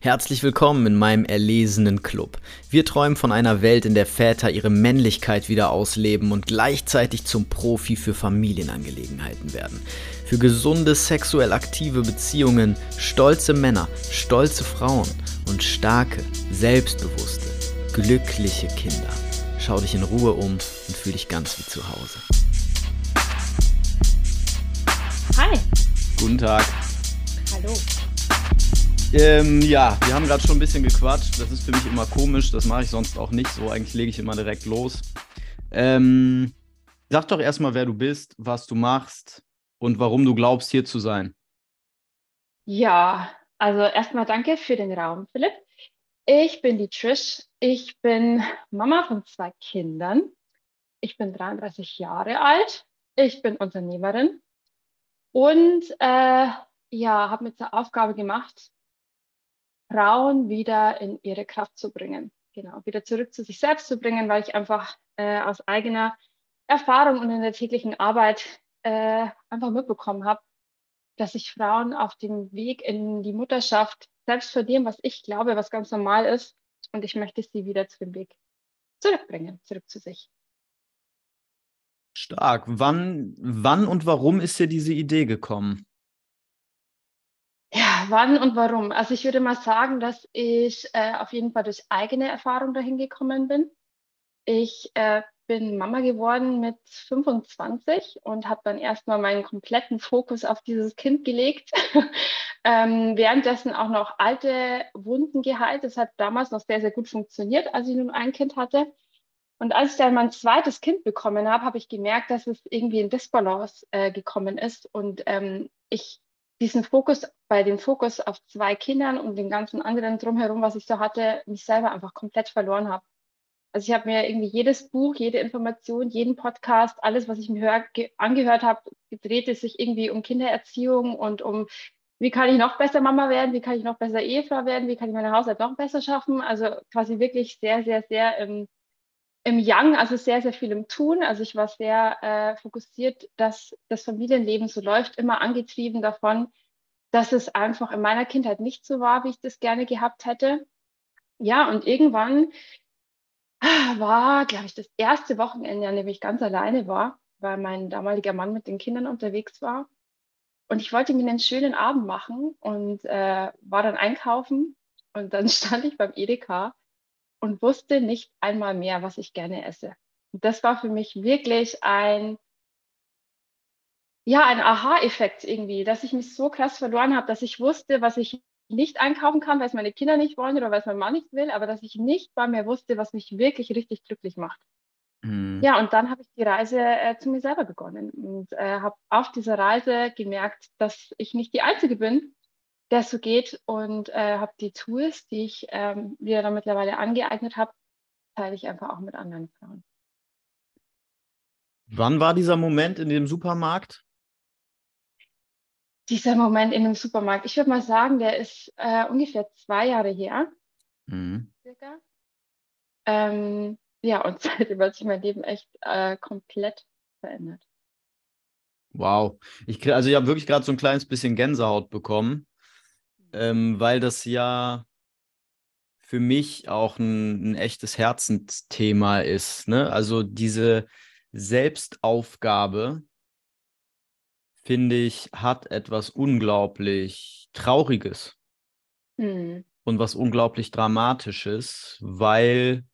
Herzlich willkommen in meinem erlesenen Club. Wir träumen von einer Welt, in der Väter ihre Männlichkeit wieder ausleben und gleichzeitig zum Profi für Familienangelegenheiten werden. Für gesunde, sexuell aktive Beziehungen, stolze Männer, stolze Frauen und starke, selbstbewusste, glückliche Kinder. Schau dich in Ruhe um und fühl dich ganz wie zu Hause. Hi. Guten Tag. Hallo. Ähm, ja, wir haben gerade schon ein bisschen gequatscht. Das ist für mich immer komisch. Das mache ich sonst auch nicht so. Eigentlich lege ich immer direkt los. Ähm, sag doch erstmal, wer du bist, was du machst und warum du glaubst, hier zu sein. Ja, also erstmal danke für den Raum, Philipp. Ich bin die Trish. Ich bin Mama von zwei Kindern. Ich bin 33 Jahre alt. Ich bin Unternehmerin und äh, ja, habe mir zur Aufgabe gemacht, Frauen wieder in ihre Kraft zu bringen. Genau, wieder zurück zu sich selbst zu bringen, weil ich einfach äh, aus eigener Erfahrung und in der täglichen Arbeit äh, einfach mitbekommen habe, dass sich Frauen auf dem Weg in die Mutterschaft selbst vor dem, was ich glaube, was ganz normal ist, und ich möchte sie wieder zu dem Weg zurückbringen, zurück zu sich. Stark. Wann, wann und warum ist dir diese Idee gekommen? Wann und warum? Also ich würde mal sagen, dass ich äh, auf jeden Fall durch eigene Erfahrung dahin gekommen bin. Ich äh, bin Mama geworden mit 25 und habe dann erstmal meinen kompletten Fokus auf dieses Kind gelegt. ähm, währenddessen auch noch alte Wunden geheilt. Das hat damals noch sehr, sehr gut funktioniert, als ich nun ein Kind hatte. Und als ich dann mein zweites Kind bekommen habe, habe ich gemerkt, dass es irgendwie in Disbalance äh, gekommen ist und ähm, ich diesen Fokus, bei dem Fokus auf zwei Kindern und den ganzen anderen drumherum, was ich so hatte, mich selber einfach komplett verloren habe. Also ich habe mir irgendwie jedes Buch, jede Information, jeden Podcast, alles, was ich mir hör, angehört habe, gedreht es sich irgendwie um Kindererziehung und um, wie kann ich noch besser Mama werden, wie kann ich noch besser Ehefrau werden, wie kann ich meine Haushalt noch besser schaffen. Also quasi wirklich sehr, sehr, sehr im, im Young, also sehr, sehr viel im Tun. Also ich war sehr äh, fokussiert, dass das Familienleben so läuft, immer angetrieben davon, dass es einfach in meiner Kindheit nicht so war, wie ich das gerne gehabt hätte. Ja, und irgendwann war, glaube ich, das erste Wochenende, an dem ich ganz alleine war, weil mein damaliger Mann mit den Kindern unterwegs war. Und ich wollte mir einen schönen Abend machen und äh, war dann einkaufen. Und dann stand ich beim Edeka und wusste nicht einmal mehr, was ich gerne esse. Und das war für mich wirklich ein, ja, ein Aha-Effekt irgendwie, dass ich mich so krass verloren habe, dass ich wusste, was ich nicht einkaufen kann, weil es meine Kinder nicht wollen oder weil es mein Mann nicht will, aber dass ich nicht bei mir wusste, was mich wirklich richtig glücklich macht. Mhm. Ja, und dann habe ich die Reise äh, zu mir selber begonnen und äh, habe auf dieser Reise gemerkt, dass ich nicht die Einzige bin, der so geht und äh, habe die Tools, die ich ähm, mir dann mittlerweile angeeignet habe, teile ich einfach auch mit anderen Frauen. Wann war dieser Moment in dem Supermarkt? Dieser Moment in dem Supermarkt, ich würde mal sagen, der ist äh, ungefähr zwei Jahre her. Mhm. Circa. Ähm, ja, und seitdem hat sich mein Leben echt äh, komplett verändert. Wow. Ich, also ich habe wirklich gerade so ein kleines bisschen Gänsehaut bekommen ähm, weil das ja für mich auch ein, ein echtes Herzensthema ist. Ne? Also diese Selbstaufgabe, finde ich, hat etwas unglaublich Trauriges mhm. und was unglaublich Dramatisches, weil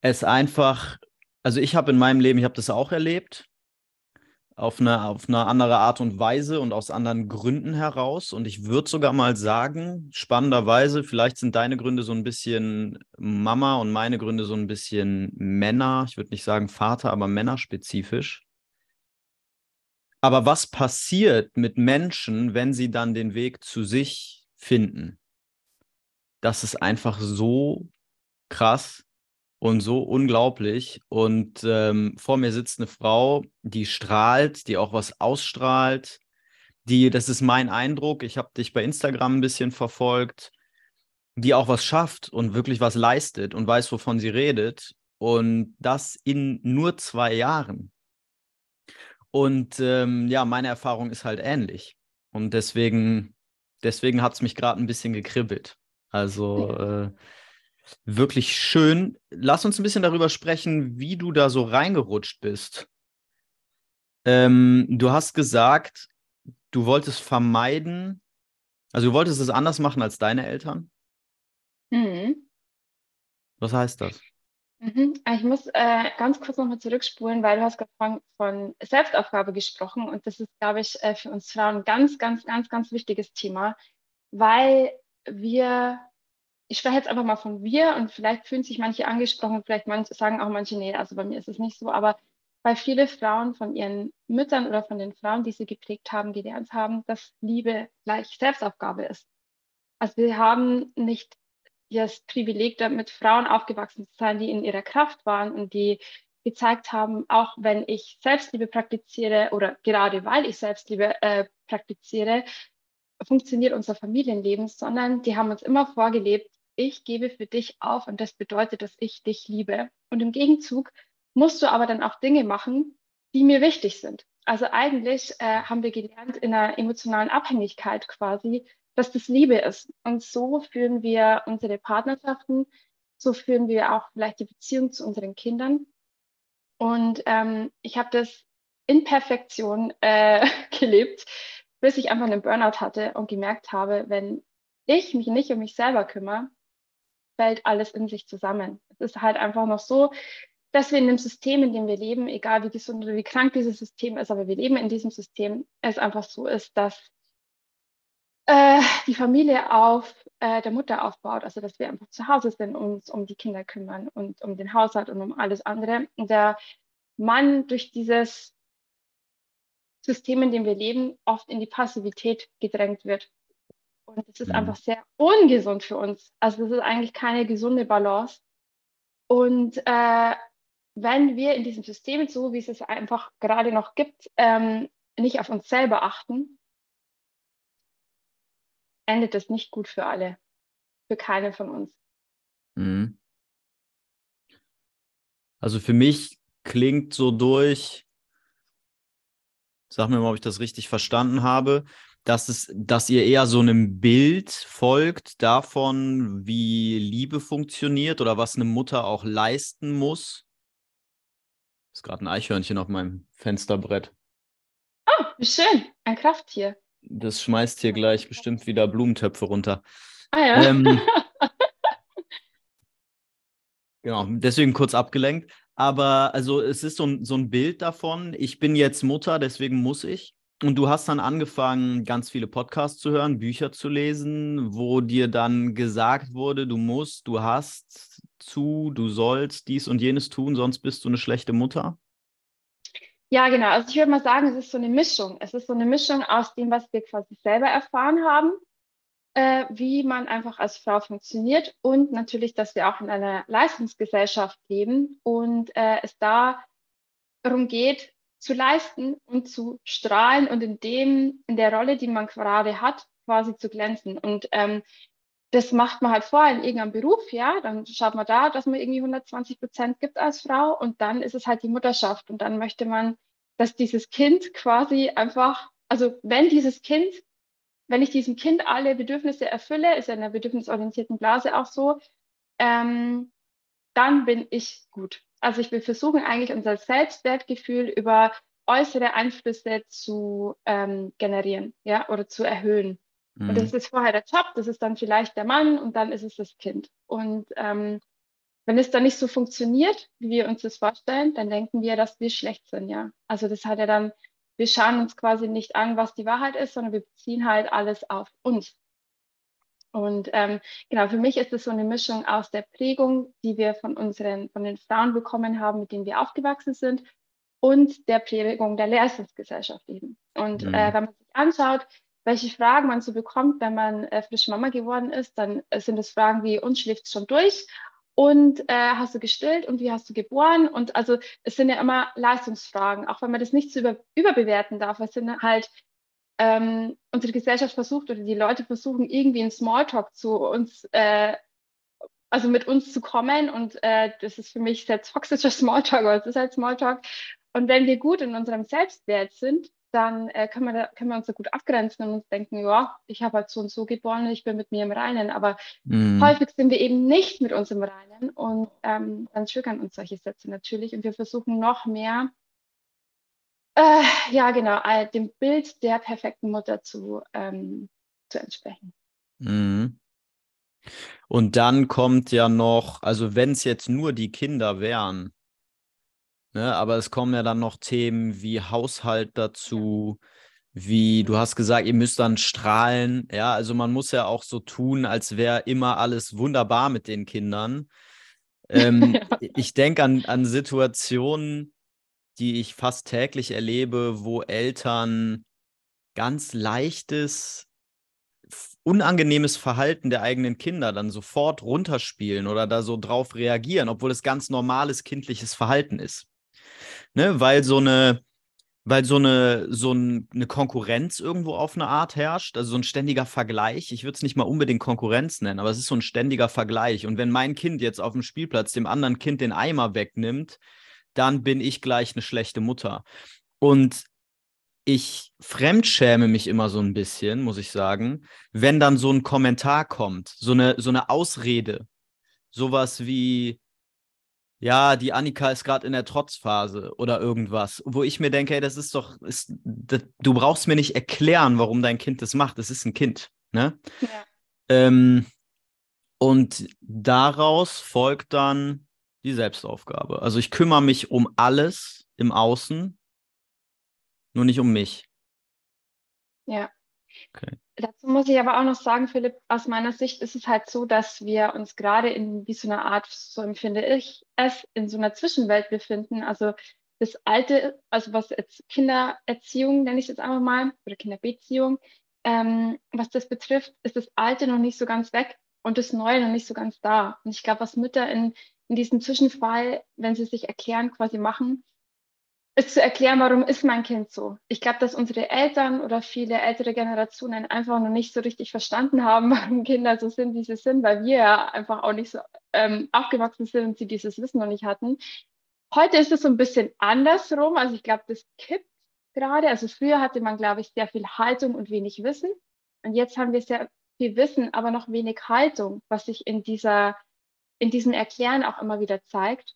es einfach, also ich habe in meinem Leben, ich habe das auch erlebt, auf eine, auf eine andere Art und Weise und aus anderen Gründen heraus. Und ich würde sogar mal sagen, spannenderweise, vielleicht sind deine Gründe so ein bisschen Mama und meine Gründe so ein bisschen Männer. Ich würde nicht sagen Vater, aber männerspezifisch. Aber was passiert mit Menschen, wenn sie dann den Weg zu sich finden? Das ist einfach so krass und so unglaublich. Und ähm, vor mir sitzt eine Frau, die strahlt, die auch was ausstrahlt. Die, das ist mein Eindruck. Ich habe dich bei Instagram ein bisschen verfolgt, die auch was schafft und wirklich was leistet und weiß, wovon sie redet. Und das in nur zwei Jahren. Und ähm, ja, meine Erfahrung ist halt ähnlich. Und deswegen deswegen hat es mich gerade ein bisschen gekribbelt. Also äh, wirklich schön. Lass uns ein bisschen darüber sprechen, wie du da so reingerutscht bist. Ähm, du hast gesagt, du wolltest vermeiden, also du wolltest es anders machen als deine Eltern. Mhm. Was heißt das? Mhm. Ich muss äh, ganz kurz nochmal zurückspulen, weil du hast gerade von, Selbstaufgabe gesprochen und das ist, glaube ich, äh, für uns Frauen ein ganz, ganz, ganz, ganz wichtiges Thema, weil wir, ich spreche jetzt einfach mal von wir und vielleicht fühlen sich manche angesprochen, vielleicht manche, sagen auch manche, nee, also bei mir ist es nicht so, aber weil viele Frauen von ihren Müttern oder von den Frauen, die sie geprägt haben, gelernt haben, dass Liebe gleich Selbstaufgabe ist. Also wir haben nicht das Privileg, mit Frauen aufgewachsen zu sein, die in ihrer Kraft waren und die gezeigt haben, auch wenn ich Selbstliebe praktiziere oder gerade weil ich Selbstliebe äh, praktiziere, funktioniert unser Familienleben, sondern die haben uns immer vorgelebt, ich gebe für dich auf und das bedeutet, dass ich dich liebe. Und im Gegenzug musst du aber dann auch Dinge machen, die mir wichtig sind. Also eigentlich äh, haben wir gelernt in einer emotionalen Abhängigkeit quasi, dass das Liebe ist. Und so führen wir unsere Partnerschaften, so führen wir auch vielleicht die Beziehung zu unseren Kindern. Und ähm, ich habe das in Perfektion äh, gelebt, bis ich einfach einen Burnout hatte und gemerkt habe, wenn ich mich nicht um mich selber kümmere, fällt alles in sich zusammen. Es ist halt einfach noch so, dass wir in dem System, in dem wir leben, egal wie gesund oder wie krank dieses System ist, aber wir leben in diesem System, es einfach so ist, dass äh, die Familie auf äh, der Mutter aufbaut, also dass wir einfach zu Hause sind und uns um die Kinder kümmern und um den Haushalt und um alles andere. Und der Mann durch dieses System, in dem wir leben, oft in die Passivität gedrängt wird. Und das ist mhm. einfach sehr ungesund für uns. Also das ist eigentlich keine gesunde Balance. Und äh, wenn wir in diesem System, so wie es es einfach gerade noch gibt, ähm, nicht auf uns selber achten, endet das nicht gut für alle, für keine von uns. Mhm. Also für mich klingt so durch, sag mir mal, ob ich das richtig verstanden habe, dass es, dass ihr eher so einem Bild folgt davon, wie Liebe funktioniert oder was eine Mutter auch leisten muss. Ist gerade ein Eichhörnchen auf meinem Fensterbrett. Oh, wie schön, ein Krafttier. Das schmeißt hier gleich bestimmt wieder Blumentöpfe runter. Ah ja. Ähm, genau, deswegen kurz abgelenkt. Aber also es ist so ein, so ein Bild davon, ich bin jetzt Mutter, deswegen muss ich. Und du hast dann angefangen, ganz viele Podcasts zu hören, Bücher zu lesen, wo dir dann gesagt wurde, du musst, du hast zu, du sollst dies und jenes tun, sonst bist du eine schlechte Mutter. Ja, genau. Also ich würde mal sagen, es ist so eine Mischung. Es ist so eine Mischung aus dem, was wir quasi selber erfahren haben, äh, wie man einfach als Frau funktioniert und natürlich, dass wir auch in einer Leistungsgesellschaft leben und äh, es da darum geht, zu leisten und zu strahlen und in dem, in der Rolle, die man gerade hat, quasi zu glänzen. Und ähm, das macht man halt vorher in irgendeinem Beruf, ja, dann schaut man da, dass man irgendwie 120 Prozent gibt als Frau und dann ist es halt die Mutterschaft und dann möchte man, dass dieses Kind quasi einfach, also wenn dieses Kind, wenn ich diesem Kind alle Bedürfnisse erfülle, ist ja in der bedürfnisorientierten Blase auch so, ähm, dann bin ich gut. Also ich will versuchen, eigentlich unser Selbstwertgefühl über äußere Einflüsse zu ähm, generieren, ja, oder zu erhöhen. Mhm. Und das ist vorher der Job, das ist dann vielleicht der Mann und dann ist es das Kind. Und ähm, wenn es dann nicht so funktioniert, wie wir uns das vorstellen, dann denken wir, dass wir schlecht sind, ja. Also das hat ja dann, wir schauen uns quasi nicht an, was die Wahrheit ist, sondern wir beziehen halt alles auf uns. Und ähm, genau, für mich ist es so eine Mischung aus der Prägung, die wir von unseren, von den Frauen bekommen haben, mit denen wir aufgewachsen sind, und der Prägung der Leistungsgesellschaft eben. Und mhm. äh, wenn man sich anschaut, welche Fragen man so bekommt, wenn man äh, frisch Mama geworden ist, dann äh, sind es Fragen wie, und schläft schon durch? Und äh, hast du gestillt und wie hast du geboren? Und also es sind ja immer Leistungsfragen, auch wenn man das nicht zu über, überbewerten darf. Es sind halt, ähm, unsere Gesellschaft versucht oder die Leute versuchen irgendwie in Smalltalk zu uns, äh, also mit uns zu kommen. Und äh, das ist für mich sehr toxischer Smalltalk, aber es ist halt Smalltalk. Und wenn wir gut in unserem Selbstwert sind, dann äh, können, wir da, können wir uns da gut abgrenzen und uns denken, ja, ich habe halt so und so geboren, ich bin mit mir im Reinen. Aber mhm. häufig sind wir eben nicht mit uns im Reinen und ähm, dann triggern uns solche Sätze natürlich und wir versuchen noch mehr, äh, ja genau, äh, dem Bild der perfekten Mutter zu, ähm, zu entsprechen. Mhm. Und dann kommt ja noch, also wenn es jetzt nur die Kinder wären, Ne? Aber es kommen ja dann noch Themen wie Haushalt dazu, wie du hast gesagt, ihr müsst dann strahlen. Ja, also man muss ja auch so tun, als wäre immer alles wunderbar mit den Kindern. Ähm, ja. Ich denke an, an Situationen, die ich fast täglich erlebe, wo Eltern ganz leichtes, unangenehmes Verhalten der eigenen Kinder dann sofort runterspielen oder da so drauf reagieren, obwohl es ganz normales kindliches Verhalten ist ne? weil so eine, weil so eine, so eine Konkurrenz irgendwo auf eine Art herrscht, also so ein ständiger Vergleich. Ich würde es nicht mal unbedingt Konkurrenz nennen, aber es ist so ein ständiger Vergleich. Und wenn mein Kind jetzt auf dem Spielplatz dem anderen Kind den Eimer wegnimmt, dann bin ich gleich eine schlechte Mutter. Und ich fremdschäme mich immer so ein bisschen, muss ich sagen, wenn dann so ein Kommentar kommt, so eine, so eine Ausrede. Sowas wie, ja, die Annika ist gerade in der Trotzphase oder irgendwas, wo ich mir denke, hey, das ist doch, ist, das, du brauchst mir nicht erklären, warum dein Kind das macht. Das ist ein Kind, ne? Ja. Ähm, und daraus folgt dann die Selbstaufgabe. Also ich kümmere mich um alles im Außen, nur nicht um mich. Ja. Okay. Dazu muss ich aber auch noch sagen, Philipp, aus meiner Sicht ist es halt so, dass wir uns gerade in wie so einer Art, so empfinde ich es, in so einer Zwischenwelt befinden. Also das alte, also was jetzt Kindererziehung nenne ich jetzt einfach mal, oder Kinderbeziehung, ähm, was das betrifft, ist das Alte noch nicht so ganz weg und das Neue noch nicht so ganz da. Und ich glaube, was Mütter in, in diesem Zwischenfall, wenn sie sich erklären, quasi machen, ist zu erklären, warum ist mein Kind so. Ich glaube, dass unsere Eltern oder viele ältere Generationen einfach noch nicht so richtig verstanden haben, warum Kinder so sind, wie sie sind, weil wir ja einfach auch nicht so ähm, aufgewachsen sind und sie dieses Wissen noch nicht hatten. Heute ist es so ein bisschen andersrum. Also ich glaube, das kippt gerade. Also früher hatte man, glaube ich, sehr viel Haltung und wenig Wissen. Und jetzt haben wir sehr viel Wissen, aber noch wenig Haltung, was sich in dieser, in diesem Erklären auch immer wieder zeigt.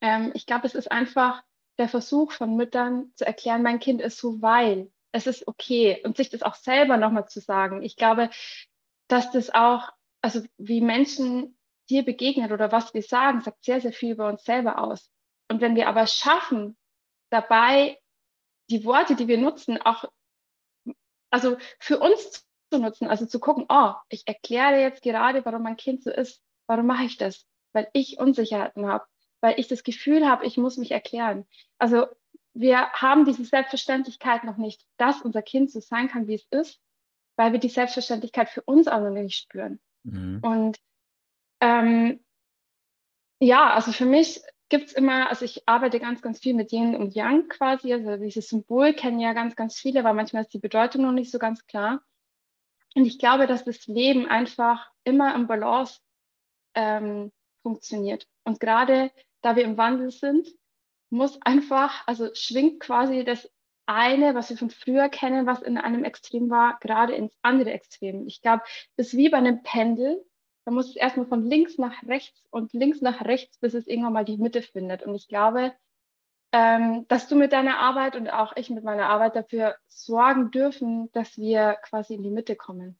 Ähm, ich glaube, es ist einfach der Versuch von Müttern zu erklären, mein Kind ist so, weil es ist okay und sich das auch selber nochmal zu sagen. Ich glaube, dass das auch, also wie Menschen dir begegnen oder was wir sagen, sagt sehr, sehr viel über uns selber aus. Und wenn wir aber schaffen, dabei die Worte, die wir nutzen, auch also für uns zu nutzen, also zu gucken, oh, ich erkläre jetzt gerade, warum mein Kind so ist. Warum mache ich das? Weil ich Unsicherheiten habe weil ich das Gefühl habe, ich muss mich erklären. Also wir haben diese Selbstverständlichkeit noch nicht, dass unser Kind so sein kann, wie es ist, weil wir die Selbstverständlichkeit für uns auch noch nicht spüren. Mhm. Und ähm, ja, also für mich gibt es immer, also ich arbeite ganz, ganz viel mit Yin und Yang quasi, also dieses Symbol kennen ja ganz, ganz viele, aber manchmal ist die Bedeutung noch nicht so ganz klar. Und ich glaube, dass das Leben einfach immer im Balance ähm, funktioniert. Und gerade da wir im Wandel sind, muss einfach, also schwingt quasi das eine, was wir von früher kennen, was in einem Extrem war, gerade ins andere Extrem. Ich glaube, das ist wie bei einem Pendel. Da muss es erstmal von links nach rechts und links nach rechts, bis es irgendwann mal die Mitte findet. Und ich glaube, ähm, dass du mit deiner Arbeit und auch ich mit meiner Arbeit dafür sorgen dürfen, dass wir quasi in die Mitte kommen.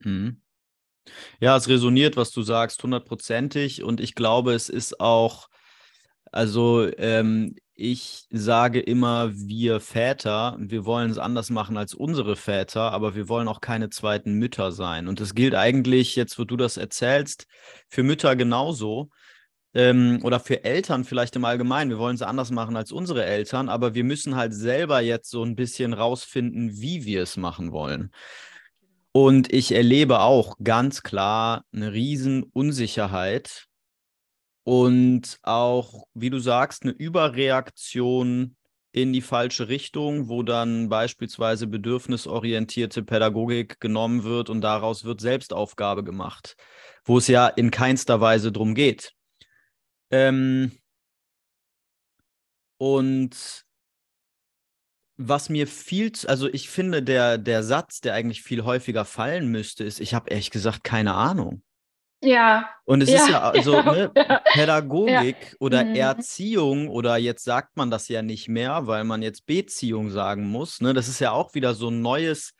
Mhm. Ja, es resoniert, was du sagst, hundertprozentig. Und ich glaube, es ist auch also ähm, ich sage immer, wir Väter, wir wollen es anders machen als unsere Väter, aber wir wollen auch keine zweiten Mütter sein. Und das gilt eigentlich, jetzt wo du das erzählst, für Mütter genauso. Ähm, oder für Eltern vielleicht im Allgemeinen. Wir wollen es anders machen als unsere Eltern, aber wir müssen halt selber jetzt so ein bisschen rausfinden, wie wir es machen wollen. Und ich erlebe auch ganz klar eine riesen Unsicherheit und auch, wie du sagst, eine Überreaktion in die falsche Richtung, wo dann beispielsweise bedürfnisorientierte Pädagogik genommen wird und daraus wird Selbstaufgabe gemacht, wo es ja in keinster Weise drum geht. Ähm und was mir viel, also ich finde, der, der Satz, der eigentlich viel häufiger fallen müsste, ist, ich habe ehrlich gesagt keine Ahnung. Ja. Und es ja, ist ja also ja, ne, ja. Pädagogik oder Mhm. Erziehung oder jetzt sagt man das ja nicht mehr, weil man jetzt Beziehung sagen muss. Ne? Das ist ja auch wieder so ein neues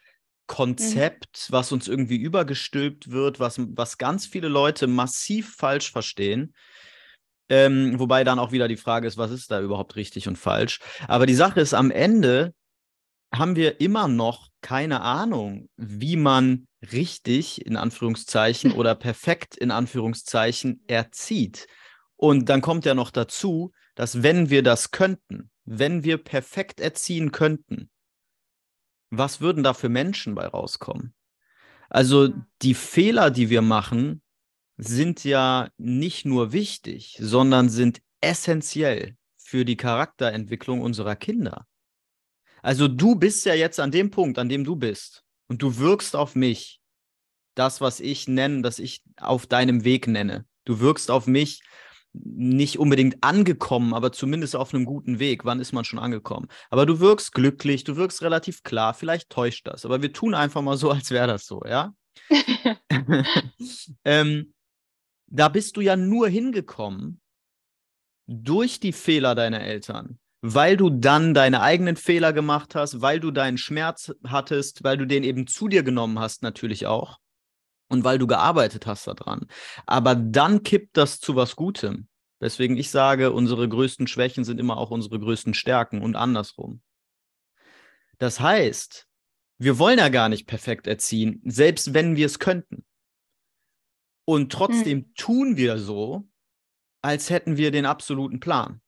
Konzept, was uns irgendwie übergestülpt wird, was, was ganz viele Leute massiv falsch verstehen. Ähm, wobei dann auch wieder die Frage ist, was ist da überhaupt richtig und falsch? Aber die Sache ist, am Ende haben wir immer noch keine Ahnung, wie man richtig in Anführungszeichen oder perfekt in Anführungszeichen erzieht. Und dann kommt ja noch dazu, dass wenn wir das könnten, wenn wir perfekt erziehen könnten, was würden da für Menschen bei rauskommen? Also die Fehler, die wir machen, sind ja nicht nur wichtig, sondern sind essentiell für die Charakterentwicklung unserer Kinder. Also du bist ja jetzt an dem Punkt, an dem du bist und du wirkst auf mich, das, was ich nenne, das ich auf deinem Weg nenne. Du wirkst auf mich nicht unbedingt angekommen, aber zumindest auf einem guten Weg. Wann ist man schon angekommen? Aber du wirkst glücklich, du wirkst relativ klar, vielleicht täuscht das, aber wir tun einfach mal so, als wäre das so, ja? ähm, da bist du ja nur hingekommen durch die Fehler deiner Eltern, weil du dann deine eigenen Fehler gemacht hast, weil du deinen Schmerz hattest, weil du den eben zu dir genommen hast, natürlich auch. Und weil du gearbeitet hast daran. Aber dann kippt das zu was Gutem. Deswegen ich sage, unsere größten Schwächen sind immer auch unsere größten Stärken und andersrum. Das heißt, wir wollen ja gar nicht perfekt erziehen, selbst wenn wir es könnten. Und trotzdem Mhm. tun wir so, als hätten wir den absoluten Plan.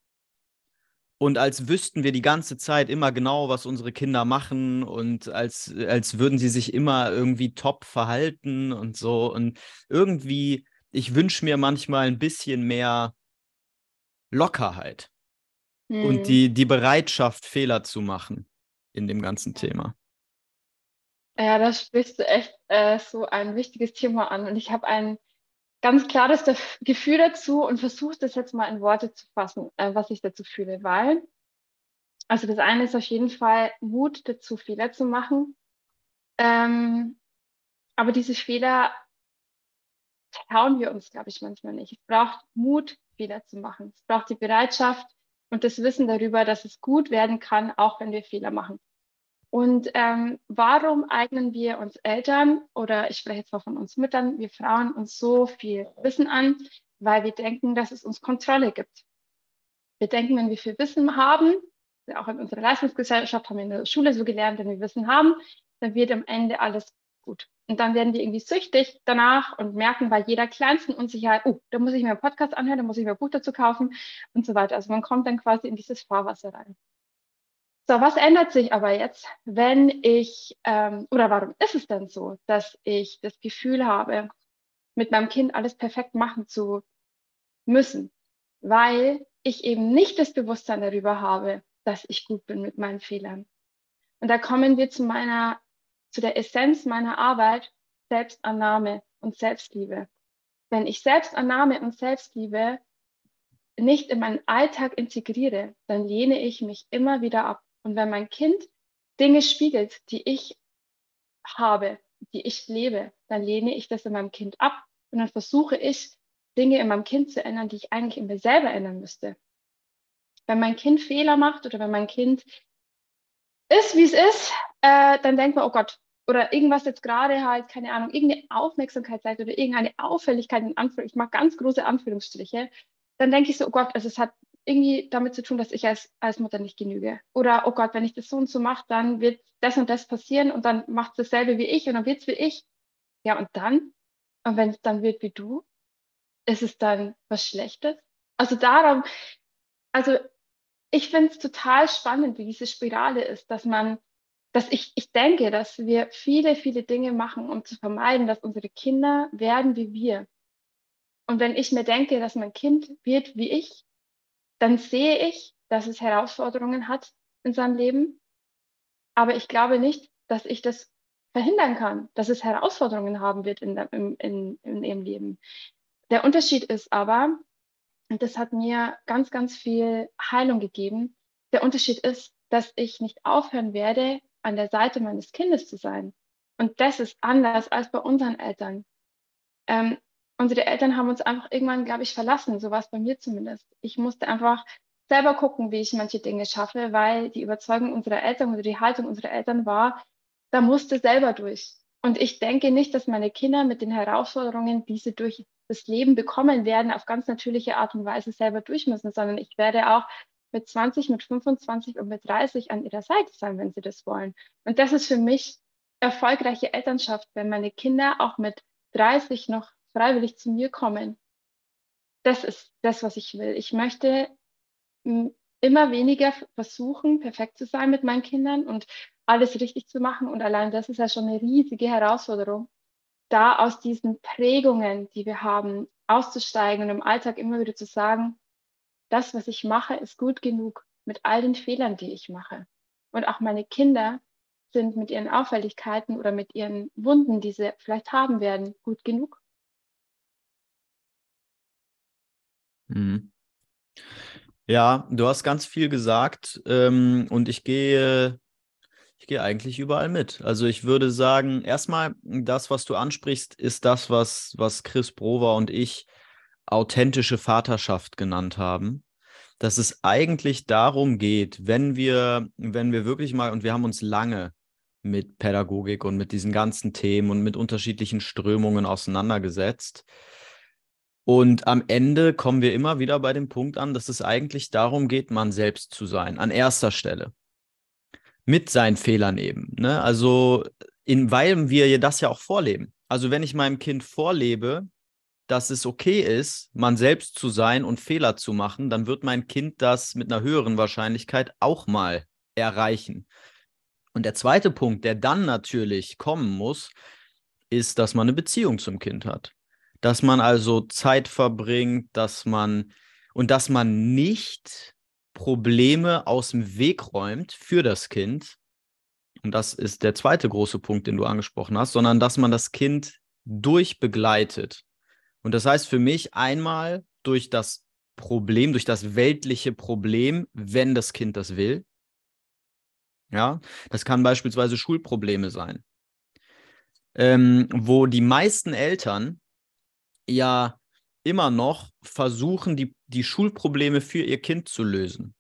Und als wüssten wir die ganze Zeit immer genau, was unsere Kinder machen und als, als würden sie sich immer irgendwie top verhalten und so. Und irgendwie, ich wünsche mir manchmal ein bisschen mehr Lockerheit und Mhm. die, die Bereitschaft, Fehler zu machen in dem ganzen Thema. Ja, da sprichst du echt äh, so ein wichtiges Thema an. Und ich habe ein ganz klares Gefühl dazu und versuche das jetzt mal in Worte zu fassen, äh, was ich dazu fühle. Weil, also das eine ist auf jeden Fall Mut dazu, Fehler zu machen. Ähm, aber diese Fehler trauen wir uns, glaube ich, manchmal nicht. Es braucht Mut, Fehler zu machen. Es braucht die Bereitschaft und das Wissen darüber, dass es gut werden kann, auch wenn wir Fehler machen. Und ähm, warum eignen wir uns Eltern oder ich spreche jetzt mal von uns Müttern, wir Frauen uns so viel Wissen an, weil wir denken, dass es uns Kontrolle gibt. Wir denken, wenn wir viel Wissen haben, auch in unserer Leistungsgesellschaft haben wir in der Schule so gelernt, wenn wir Wissen haben, dann wird am Ende alles gut. Und dann werden wir irgendwie süchtig danach und merken bei jeder kleinsten Unsicherheit, oh, da muss ich mir einen Podcast anhören, da muss ich mir ein Buch dazu kaufen und so weiter. Also man kommt dann quasi in dieses Fahrwasser rein. So, was ändert sich aber jetzt, wenn ich, ähm, oder warum ist es denn so, dass ich das Gefühl habe, mit meinem Kind alles perfekt machen zu müssen, weil ich eben nicht das Bewusstsein darüber habe, dass ich gut bin mit meinen Fehlern. Und da kommen wir zu meiner, zu der Essenz meiner Arbeit, Selbstannahme und Selbstliebe. Wenn ich Selbstannahme und Selbstliebe nicht in meinen Alltag integriere, dann lehne ich mich immer wieder ab. Und wenn mein Kind Dinge spiegelt, die ich habe, die ich lebe, dann lehne ich das in meinem Kind ab und dann versuche ich, Dinge in meinem Kind zu ändern, die ich eigentlich in mir selber ändern müsste. Wenn mein Kind Fehler macht oder wenn mein Kind ist, wie es ist, äh, dann denkt man, oh Gott, oder irgendwas jetzt gerade halt, keine Ahnung, irgendeine Aufmerksamkeit oder irgendeine Auffälligkeit in Anführungstrichen, ich mache ganz große Anführungsstriche, dann denke ich so, oh Gott, also es hat irgendwie damit zu tun, dass ich als, als Mutter nicht genüge. Oder, oh Gott, wenn ich das so und so mache, dann wird das und das passieren und dann macht es dasselbe wie ich und dann wird es wie ich. Ja, und dann? Und wenn es dann wird wie du, ist es dann was Schlechtes? Also darum, also ich finde es total spannend, wie diese Spirale ist, dass man, dass ich, ich denke, dass wir viele, viele Dinge machen, um zu vermeiden, dass unsere Kinder werden wie wir. Und wenn ich mir denke, dass mein Kind wird wie ich, dann sehe ich, dass es Herausforderungen hat in seinem Leben. Aber ich glaube nicht, dass ich das verhindern kann, dass es Herausforderungen haben wird in, in, in, in ihrem Leben. Der Unterschied ist aber, und das hat mir ganz, ganz viel Heilung gegeben, der Unterschied ist, dass ich nicht aufhören werde, an der Seite meines Kindes zu sein. Und das ist anders als bei unseren Eltern. Ähm, unsere Eltern haben uns einfach irgendwann, glaube ich, verlassen. So war es bei mir zumindest. Ich musste einfach selber gucken, wie ich manche Dinge schaffe, weil die Überzeugung unserer Eltern oder die Haltung unserer Eltern war, da musste selber durch. Und ich denke nicht, dass meine Kinder mit den Herausforderungen, die sie durch das Leben bekommen werden, auf ganz natürliche Art und Weise selber durch müssen, sondern ich werde auch mit 20, mit 25 und mit 30 an ihrer Seite sein, wenn sie das wollen. Und das ist für mich erfolgreiche Elternschaft, wenn meine Kinder auch mit 30 noch freiwillig zu mir kommen. Das ist das, was ich will. Ich möchte immer weniger versuchen, perfekt zu sein mit meinen Kindern und alles richtig zu machen. Und allein das ist ja schon eine riesige Herausforderung, da aus diesen Prägungen, die wir haben, auszusteigen und im Alltag immer wieder zu sagen, das, was ich mache, ist gut genug mit all den Fehlern, die ich mache. Und auch meine Kinder sind mit ihren Auffälligkeiten oder mit ihren Wunden, die sie vielleicht haben werden, gut genug. Mhm. Ja, du hast ganz viel gesagt ähm, und ich gehe, ich gehe eigentlich überall mit. Also ich würde sagen, erstmal, das, was du ansprichst, ist das, was, was Chris Brover und ich authentische Vaterschaft genannt haben. Dass es eigentlich darum geht, wenn wir, wenn wir wirklich mal, und wir haben uns lange mit Pädagogik und mit diesen ganzen Themen und mit unterschiedlichen Strömungen auseinandergesetzt, und am Ende kommen wir immer wieder bei dem Punkt an, dass es eigentlich darum geht, man selbst zu sein, an erster Stelle. Mit seinen Fehlern eben. Ne? Also, in, weil wir das ja auch vorleben. Also, wenn ich meinem Kind vorlebe, dass es okay ist, man selbst zu sein und Fehler zu machen, dann wird mein Kind das mit einer höheren Wahrscheinlichkeit auch mal erreichen. Und der zweite Punkt, der dann natürlich kommen muss, ist, dass man eine Beziehung zum Kind hat dass man also Zeit verbringt, dass man und dass man nicht Probleme aus dem Weg räumt für das Kind. Und das ist der zweite große Punkt, den du angesprochen hast, sondern dass man das Kind durchbegleitet. Und das heißt für mich einmal durch das Problem, durch das weltliche Problem, wenn das Kind das will. Ja, das kann beispielsweise Schulprobleme sein, ähm, wo die meisten Eltern ja immer noch versuchen, die, die Schulprobleme für ihr Kind zu lösen.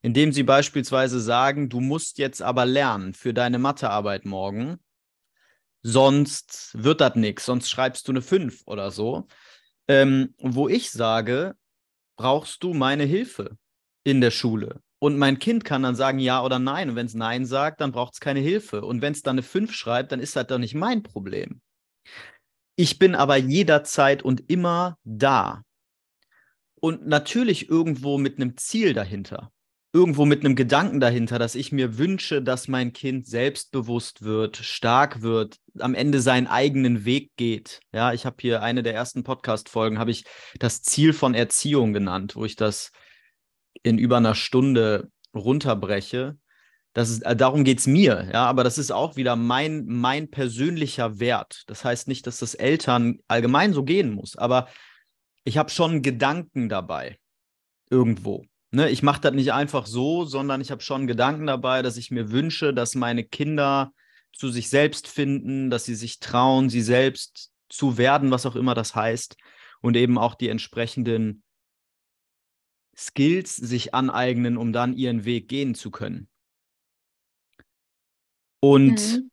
Indem sie beispielsweise sagen, du musst jetzt aber lernen für deine Mathearbeit morgen, sonst wird das nichts, sonst schreibst du eine 5 oder so. Ähm, wo ich sage, brauchst du meine Hilfe in der Schule? Und mein Kind kann dann sagen ja oder nein. Und wenn es nein sagt, dann braucht es keine Hilfe. Und wenn es dann eine 5 schreibt, dann ist das doch nicht mein Problem. Ich bin aber jederzeit und immer da. Und natürlich irgendwo mit einem Ziel dahinter. Irgendwo mit einem Gedanken dahinter, dass ich mir wünsche, dass mein Kind selbstbewusst wird, stark wird, am Ende seinen eigenen Weg geht. Ja, ich habe hier eine der ersten Podcast-Folgen, habe ich das Ziel von Erziehung genannt, wo ich das in über einer Stunde runterbreche. Das ist, äh, darum geht es mir, ja, aber das ist auch wieder mein, mein persönlicher Wert. Das heißt nicht, dass das Eltern allgemein so gehen muss, aber ich habe schon Gedanken dabei. Irgendwo. Ne? Ich mache das nicht einfach so, sondern ich habe schon Gedanken dabei, dass ich mir wünsche, dass meine Kinder zu sich selbst finden, dass sie sich trauen, sie selbst zu werden, was auch immer das heißt, und eben auch die entsprechenden Skills sich aneignen, um dann ihren Weg gehen zu können. Und mhm.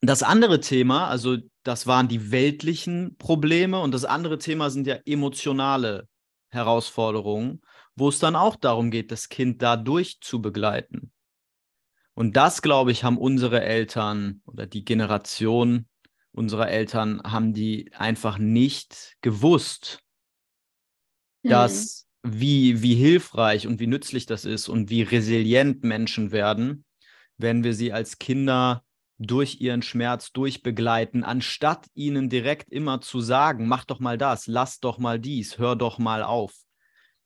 das andere Thema, also das waren die weltlichen Probleme und das andere Thema sind ja emotionale Herausforderungen, wo es dann auch darum geht, das Kind dadurch zu begleiten. Und das, glaube ich, haben unsere Eltern oder die Generation unserer Eltern haben die einfach nicht gewusst, mhm. dass wie, wie hilfreich und wie nützlich das ist und wie resilient Menschen werden, wenn wir sie als Kinder durch ihren Schmerz durchbegleiten, anstatt ihnen direkt immer zu sagen, mach doch mal das, lass doch mal dies, hör doch mal auf.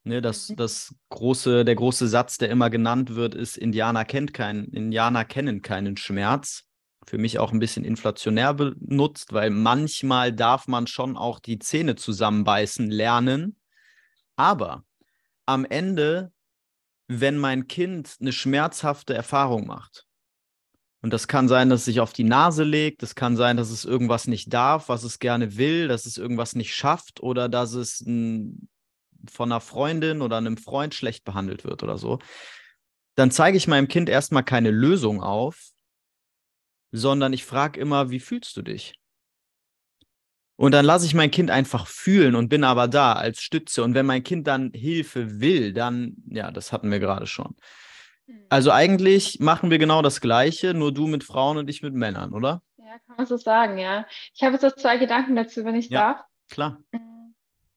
Ne, das, mhm. das große, der große Satz, der immer genannt wird, ist, Indianer, kennt keinen, Indianer kennen keinen Schmerz. Für mich auch ein bisschen inflationär benutzt, weil manchmal darf man schon auch die Zähne zusammenbeißen lernen. Aber am Ende wenn mein Kind eine schmerzhafte Erfahrung macht. Und das kann sein, dass es sich auf die Nase legt, das kann sein, dass es irgendwas nicht darf, was es gerne will, dass es irgendwas nicht schafft oder dass es ein, von einer Freundin oder einem Freund schlecht behandelt wird oder so. Dann zeige ich meinem Kind erstmal keine Lösung auf, sondern ich frage immer, wie fühlst du dich? Und dann lasse ich mein Kind einfach fühlen und bin aber da als Stütze. Und wenn mein Kind dann Hilfe will, dann, ja, das hatten wir gerade schon. Also eigentlich machen wir genau das Gleiche, nur du mit Frauen und ich mit Männern, oder? Ja, kann man so sagen, ja. Ich habe jetzt noch zwei Gedanken dazu, wenn ich ja, darf. Klar. Hm.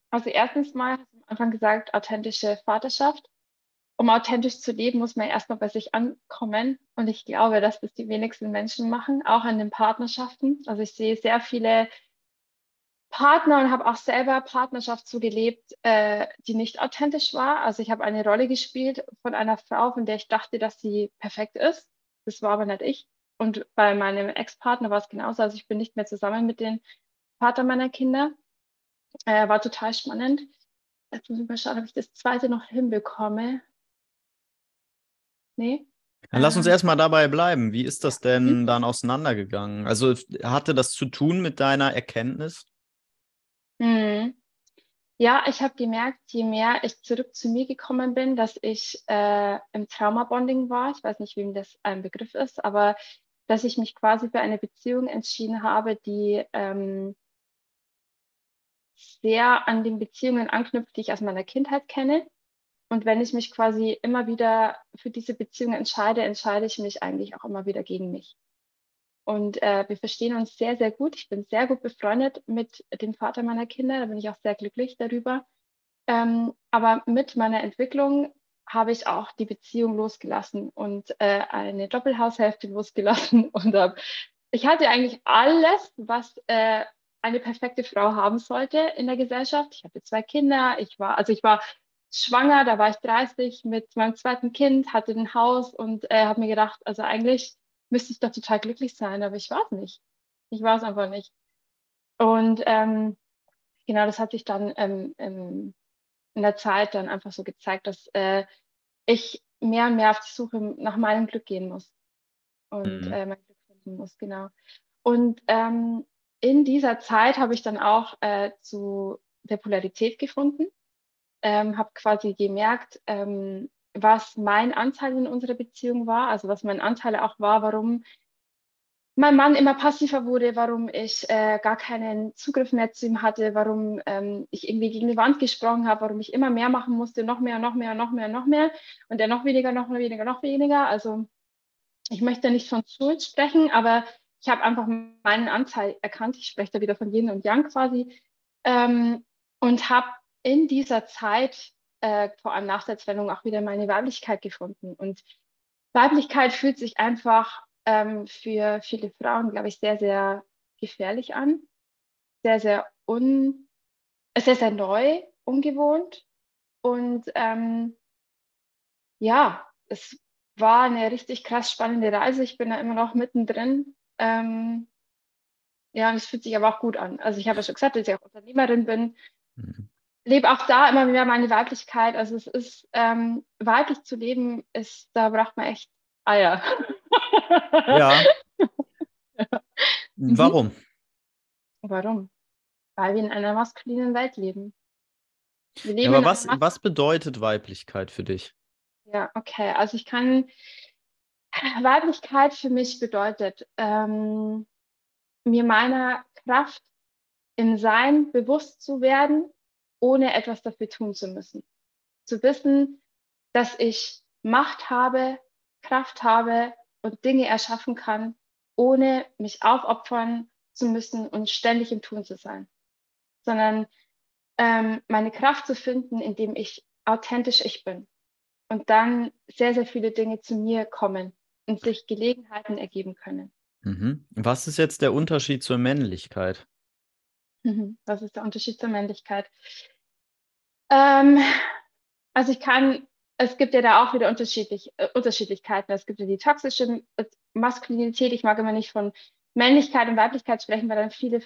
Also erstens mal, hast du am Anfang gesagt, authentische Vaterschaft. Um authentisch zu leben, muss man erstmal bei sich ankommen. Und ich glaube, dass das die wenigsten Menschen machen, auch an den Partnerschaften. Also ich sehe sehr viele Partner und habe auch selber Partnerschaft so gelebt, äh, die nicht authentisch war. Also ich habe eine Rolle gespielt von einer Frau, von der ich dachte, dass sie perfekt ist. Das war aber nicht ich. Und bei meinem Ex-Partner war es genauso. Also ich bin nicht mehr zusammen mit dem Vater meiner Kinder. Äh, war total spannend. Jetzt muss ich mal schauen, ob ich das zweite noch hinbekomme. Nee? Dann lass uns ähm. erstmal dabei bleiben. Wie ist das denn mhm. dann auseinandergegangen? Also hatte das zu tun mit deiner Erkenntnis? Mhm. Ja, ich habe gemerkt, je mehr ich zurück zu mir gekommen bin, dass ich äh, im Traumabonding war. Ich weiß nicht, wem das ein Begriff ist, aber dass ich mich quasi für eine Beziehung entschieden habe, die ähm, sehr an den Beziehungen anknüpft, die ich aus meiner Kindheit kenne. Und wenn ich mich quasi immer wieder für diese Beziehung entscheide, entscheide ich mich eigentlich auch immer wieder gegen mich. Und äh, wir verstehen uns sehr, sehr gut. Ich bin sehr gut befreundet mit dem Vater meiner Kinder. Da bin ich auch sehr glücklich darüber. Ähm, aber mit meiner Entwicklung habe ich auch die Beziehung losgelassen und äh, eine Doppelhaushälfte losgelassen. Und äh, ich hatte eigentlich alles, was äh, eine perfekte Frau haben sollte in der Gesellschaft. Ich hatte zwei Kinder. Ich war, also ich war schwanger, da war ich 30 mit meinem zweiten Kind, hatte ein Haus und äh, habe mir gedacht, also eigentlich müsste ich doch total glücklich sein, aber ich war es nicht. Ich war es einfach nicht. Und ähm, genau, das hat sich dann ähm, ähm, in der Zeit dann einfach so gezeigt, dass äh, ich mehr und mehr auf die Suche nach meinem Glück gehen muss und mhm. äh, mein Glück finden muss, genau. Und ähm, in dieser Zeit habe ich dann auch äh, zu der Polarität gefunden, ähm, habe quasi gemerkt, ähm, was mein Anteil in unserer Beziehung war, also was mein Anteil auch war, warum mein Mann immer passiver wurde, warum ich äh, gar keinen Zugriff mehr zu ihm hatte, warum ähm, ich irgendwie gegen die Wand gesprochen habe, warum ich immer mehr machen musste, noch mehr, noch mehr, noch mehr, noch mehr und er noch weniger, noch weniger, noch weniger. Also ich möchte nicht von Schuld sprechen, aber ich habe einfach meinen Anteil erkannt. Ich spreche da wieder von Yin und Yang quasi ähm, und habe in dieser Zeit äh, vor allem nach der Trennung auch wieder meine Weiblichkeit gefunden. Und Weiblichkeit fühlt sich einfach ähm, für viele Frauen, glaube ich, sehr, sehr gefährlich an. Sehr, sehr un, sehr, sehr neu, ungewohnt. Und ähm, ja, es war eine richtig krass spannende Reise. Ich bin da immer noch mittendrin. Ähm, ja, und es fühlt sich aber auch gut an. Also ich habe ja schon gesagt, dass ich auch Unternehmerin bin. Mhm lebe auch da immer mehr meine Weiblichkeit. Also es ist, ähm, weiblich zu leben, ist, da braucht man echt Eier. ja. Mhm. Warum? Warum? Weil wir in einer maskulinen Welt leben. leben ja, aber was, was bedeutet Weiblichkeit für dich? Ja, okay. Also ich kann, Weiblichkeit für mich bedeutet, ähm, mir meiner Kraft im Sein bewusst zu werden ohne etwas dafür tun zu müssen. Zu wissen, dass ich Macht habe, Kraft habe und Dinge erschaffen kann, ohne mich aufopfern zu müssen und ständig im Tun zu sein, sondern ähm, meine Kraft zu finden, indem ich authentisch ich bin und dann sehr, sehr viele Dinge zu mir kommen und sich Gelegenheiten ergeben können. Mhm. Was ist jetzt der Unterschied zur Männlichkeit? Mhm. Was ist der Unterschied zur Männlichkeit? Ähm, also ich kann, es gibt ja da auch wieder unterschiedlich, äh, Unterschiedlichkeiten. Es gibt ja die toxische Maskulinität. Ich mag immer nicht von Männlichkeit und Weiblichkeit sprechen, weil dann viele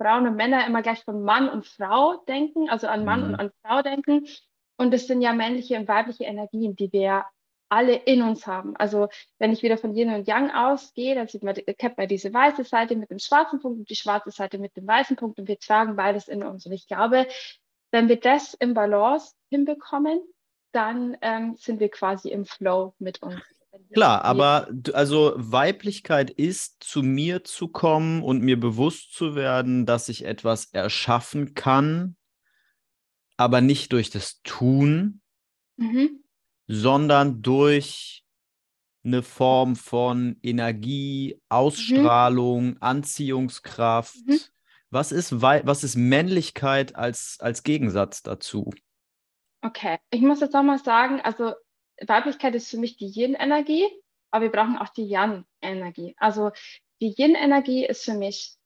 Frauen und Männer immer gleich von Mann und Frau denken, also an Mann mhm. und an Frau denken. Und es sind ja männliche und weibliche Energien, die wir alle in uns haben. Also wenn ich wieder von Yin und Yang ausgehe, dann sieht man, kennt man diese weiße Seite mit dem schwarzen Punkt und die schwarze Seite mit dem weißen Punkt und wir tragen beides in uns. Und ich glaube, wenn wir das im Balance hinbekommen, dann ähm, sind wir quasi im Flow mit uns. Klar, aber also Weiblichkeit ist, zu mir zu kommen und mir bewusst zu werden, dass ich etwas erschaffen kann, aber nicht durch das Tun, mhm. Sondern durch eine Form von Energie, Ausstrahlung, mhm. Anziehungskraft. Mhm. Was, ist was ist Männlichkeit als, als Gegensatz dazu? Okay, ich muss jetzt auch mal sagen, also Weiblichkeit ist für mich die Yin-Energie, aber wir brauchen auch die Yang-Energie. Also die Yin-Energie ist für mich,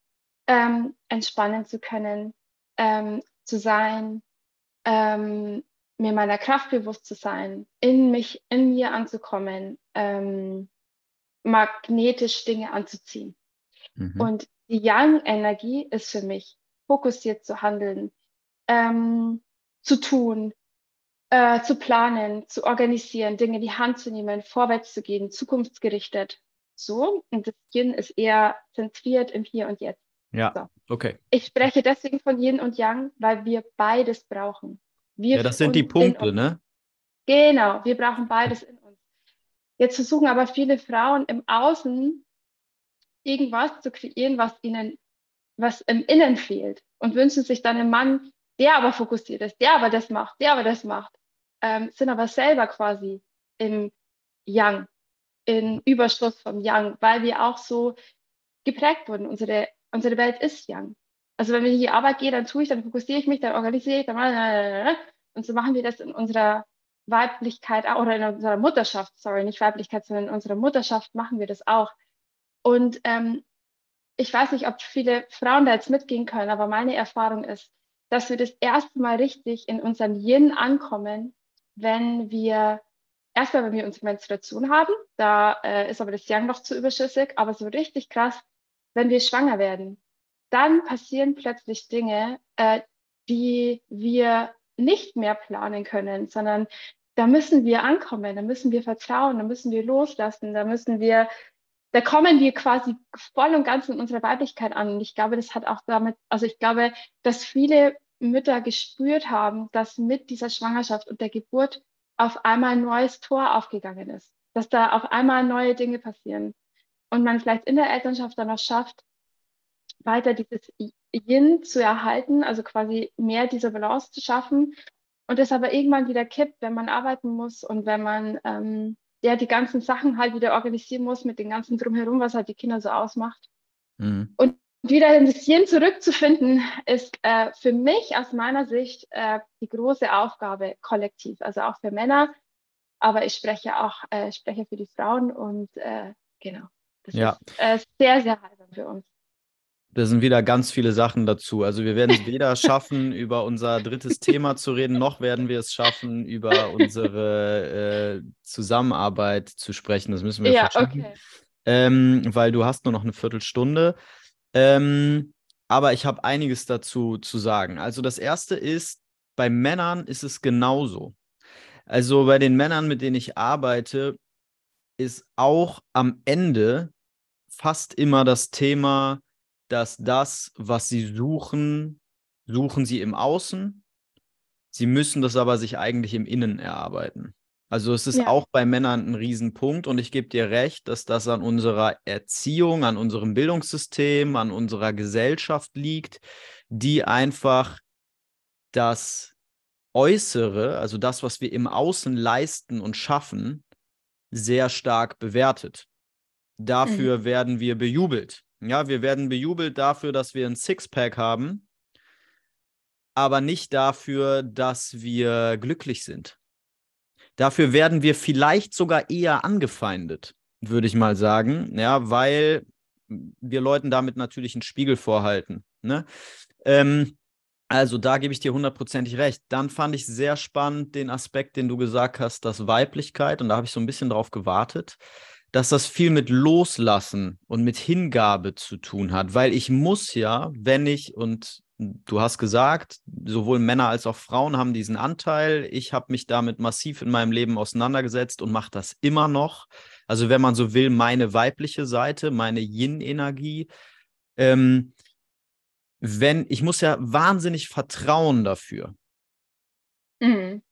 ähm, entspannen zu können, ähm, zu sein, ähm, mir meiner Kraft bewusst zu sein, in mich, in mir anzukommen, ähm, magnetisch Dinge anzuziehen. Mhm. Und die Yang-Energie ist für mich, fokussiert zu handeln, ähm, zu tun, äh, zu planen, zu organisieren, Dinge in die Hand zu nehmen, vorwärts zu gehen, zukunftsgerichtet. So. Und das Yin ist eher zentriert im Hier und Jetzt. Ja, so. okay. Ich spreche deswegen von Yin und Yang, weil wir beides brauchen. Wir ja, das sind die Punkte, ne? Genau, wir brauchen beides in uns. Jetzt versuchen aber viele Frauen im Außen irgendwas zu kreieren, was ihnen, was im Innen fehlt und wünschen sich dann einen Mann, der aber fokussiert ist, der aber das macht, der aber das macht, ähm, sind aber selber quasi im Yang, in Überschuss vom Yang, weil wir auch so geprägt wurden. Unsere, unsere Welt ist Yang. Also wenn ich in die Arbeit gehe, dann tue ich, dann fokussiere ich mich, dann organisiere ich, dann und so machen wir das in unserer Weiblichkeit oder in unserer Mutterschaft, sorry, nicht Weiblichkeit, sondern in unserer Mutterschaft machen wir das auch. Und ähm, ich weiß nicht, ob viele Frauen da jetzt mitgehen können, aber meine Erfahrung ist, dass wir das erste Mal richtig in unserem Yin ankommen, wenn wir erstmal, wenn wir unsere Menstruation haben, da äh, ist aber das Yang noch zu überschüssig, aber so richtig krass, wenn wir schwanger werden, dann passieren plötzlich Dinge, äh, die wir nicht mehr planen können, sondern da müssen wir ankommen, da müssen wir vertrauen, da müssen wir loslassen, da müssen wir da kommen wir quasi voll und ganz in unserer Weiblichkeit an. Und ich glaube, das hat auch damit, also ich glaube, dass viele Mütter gespürt haben, dass mit dieser Schwangerschaft und der Geburt auf einmal ein neues Tor aufgegangen ist, dass da auf einmal neue Dinge passieren und man vielleicht in der Elternschaft dann noch schafft, weiter dieses Yin zu erhalten, also quasi mehr diese Balance zu schaffen und das aber irgendwann wieder kippt, wenn man arbeiten muss und wenn man ähm, der die ganzen Sachen halt wieder organisieren muss mit den ganzen drumherum, was halt die Kinder so ausmacht. Mhm. Und wieder in das Yin zurückzufinden, ist äh, für mich aus meiner Sicht äh, die große Aufgabe kollektiv, also auch für Männer, aber ich spreche auch äh, spreche für die Frauen und äh, genau, das ja. ist äh, sehr, sehr heilsam für uns. Da sind wieder ganz viele Sachen dazu. Also wir werden es weder schaffen, über unser drittes Thema zu reden, noch werden wir es schaffen, über unsere äh, Zusammenarbeit zu sprechen. Das müssen wir ja, okay. ähm, weil du hast nur noch eine Viertelstunde. Ähm, aber ich habe einiges dazu zu sagen. Also das erste ist, bei Männern ist es genauso. Also bei den Männern, mit denen ich arbeite, ist auch am Ende fast immer das Thema, dass das, was sie suchen, suchen sie im Außen. Sie müssen das aber sich eigentlich im Innen erarbeiten. Also es ist ja. auch bei Männern ein Riesenpunkt und ich gebe dir recht, dass das an unserer Erziehung, an unserem Bildungssystem, an unserer Gesellschaft liegt, die einfach das Äußere, also das, was wir im Außen leisten und schaffen, sehr stark bewertet. Dafür mhm. werden wir bejubelt. Ja, wir werden bejubelt dafür, dass wir ein Sixpack haben, aber nicht dafür, dass wir glücklich sind. Dafür werden wir vielleicht sogar eher angefeindet, würde ich mal sagen, ja, weil wir Leuten damit natürlich einen Spiegel vorhalten. Ne? Ähm, also da gebe ich dir hundertprozentig recht. Dann fand ich sehr spannend den Aspekt, den du gesagt hast, dass Weiblichkeit, und da habe ich so ein bisschen drauf gewartet, dass das viel mit Loslassen und mit Hingabe zu tun hat, weil ich muss ja, wenn ich, und du hast gesagt, sowohl Männer als auch Frauen haben diesen Anteil, ich habe mich damit massiv in meinem Leben auseinandergesetzt und mache das immer noch. Also wenn man so will, meine weibliche Seite, meine Yin-Energie. Ähm, wenn, ich muss ja wahnsinnig vertrauen dafür. Mhm.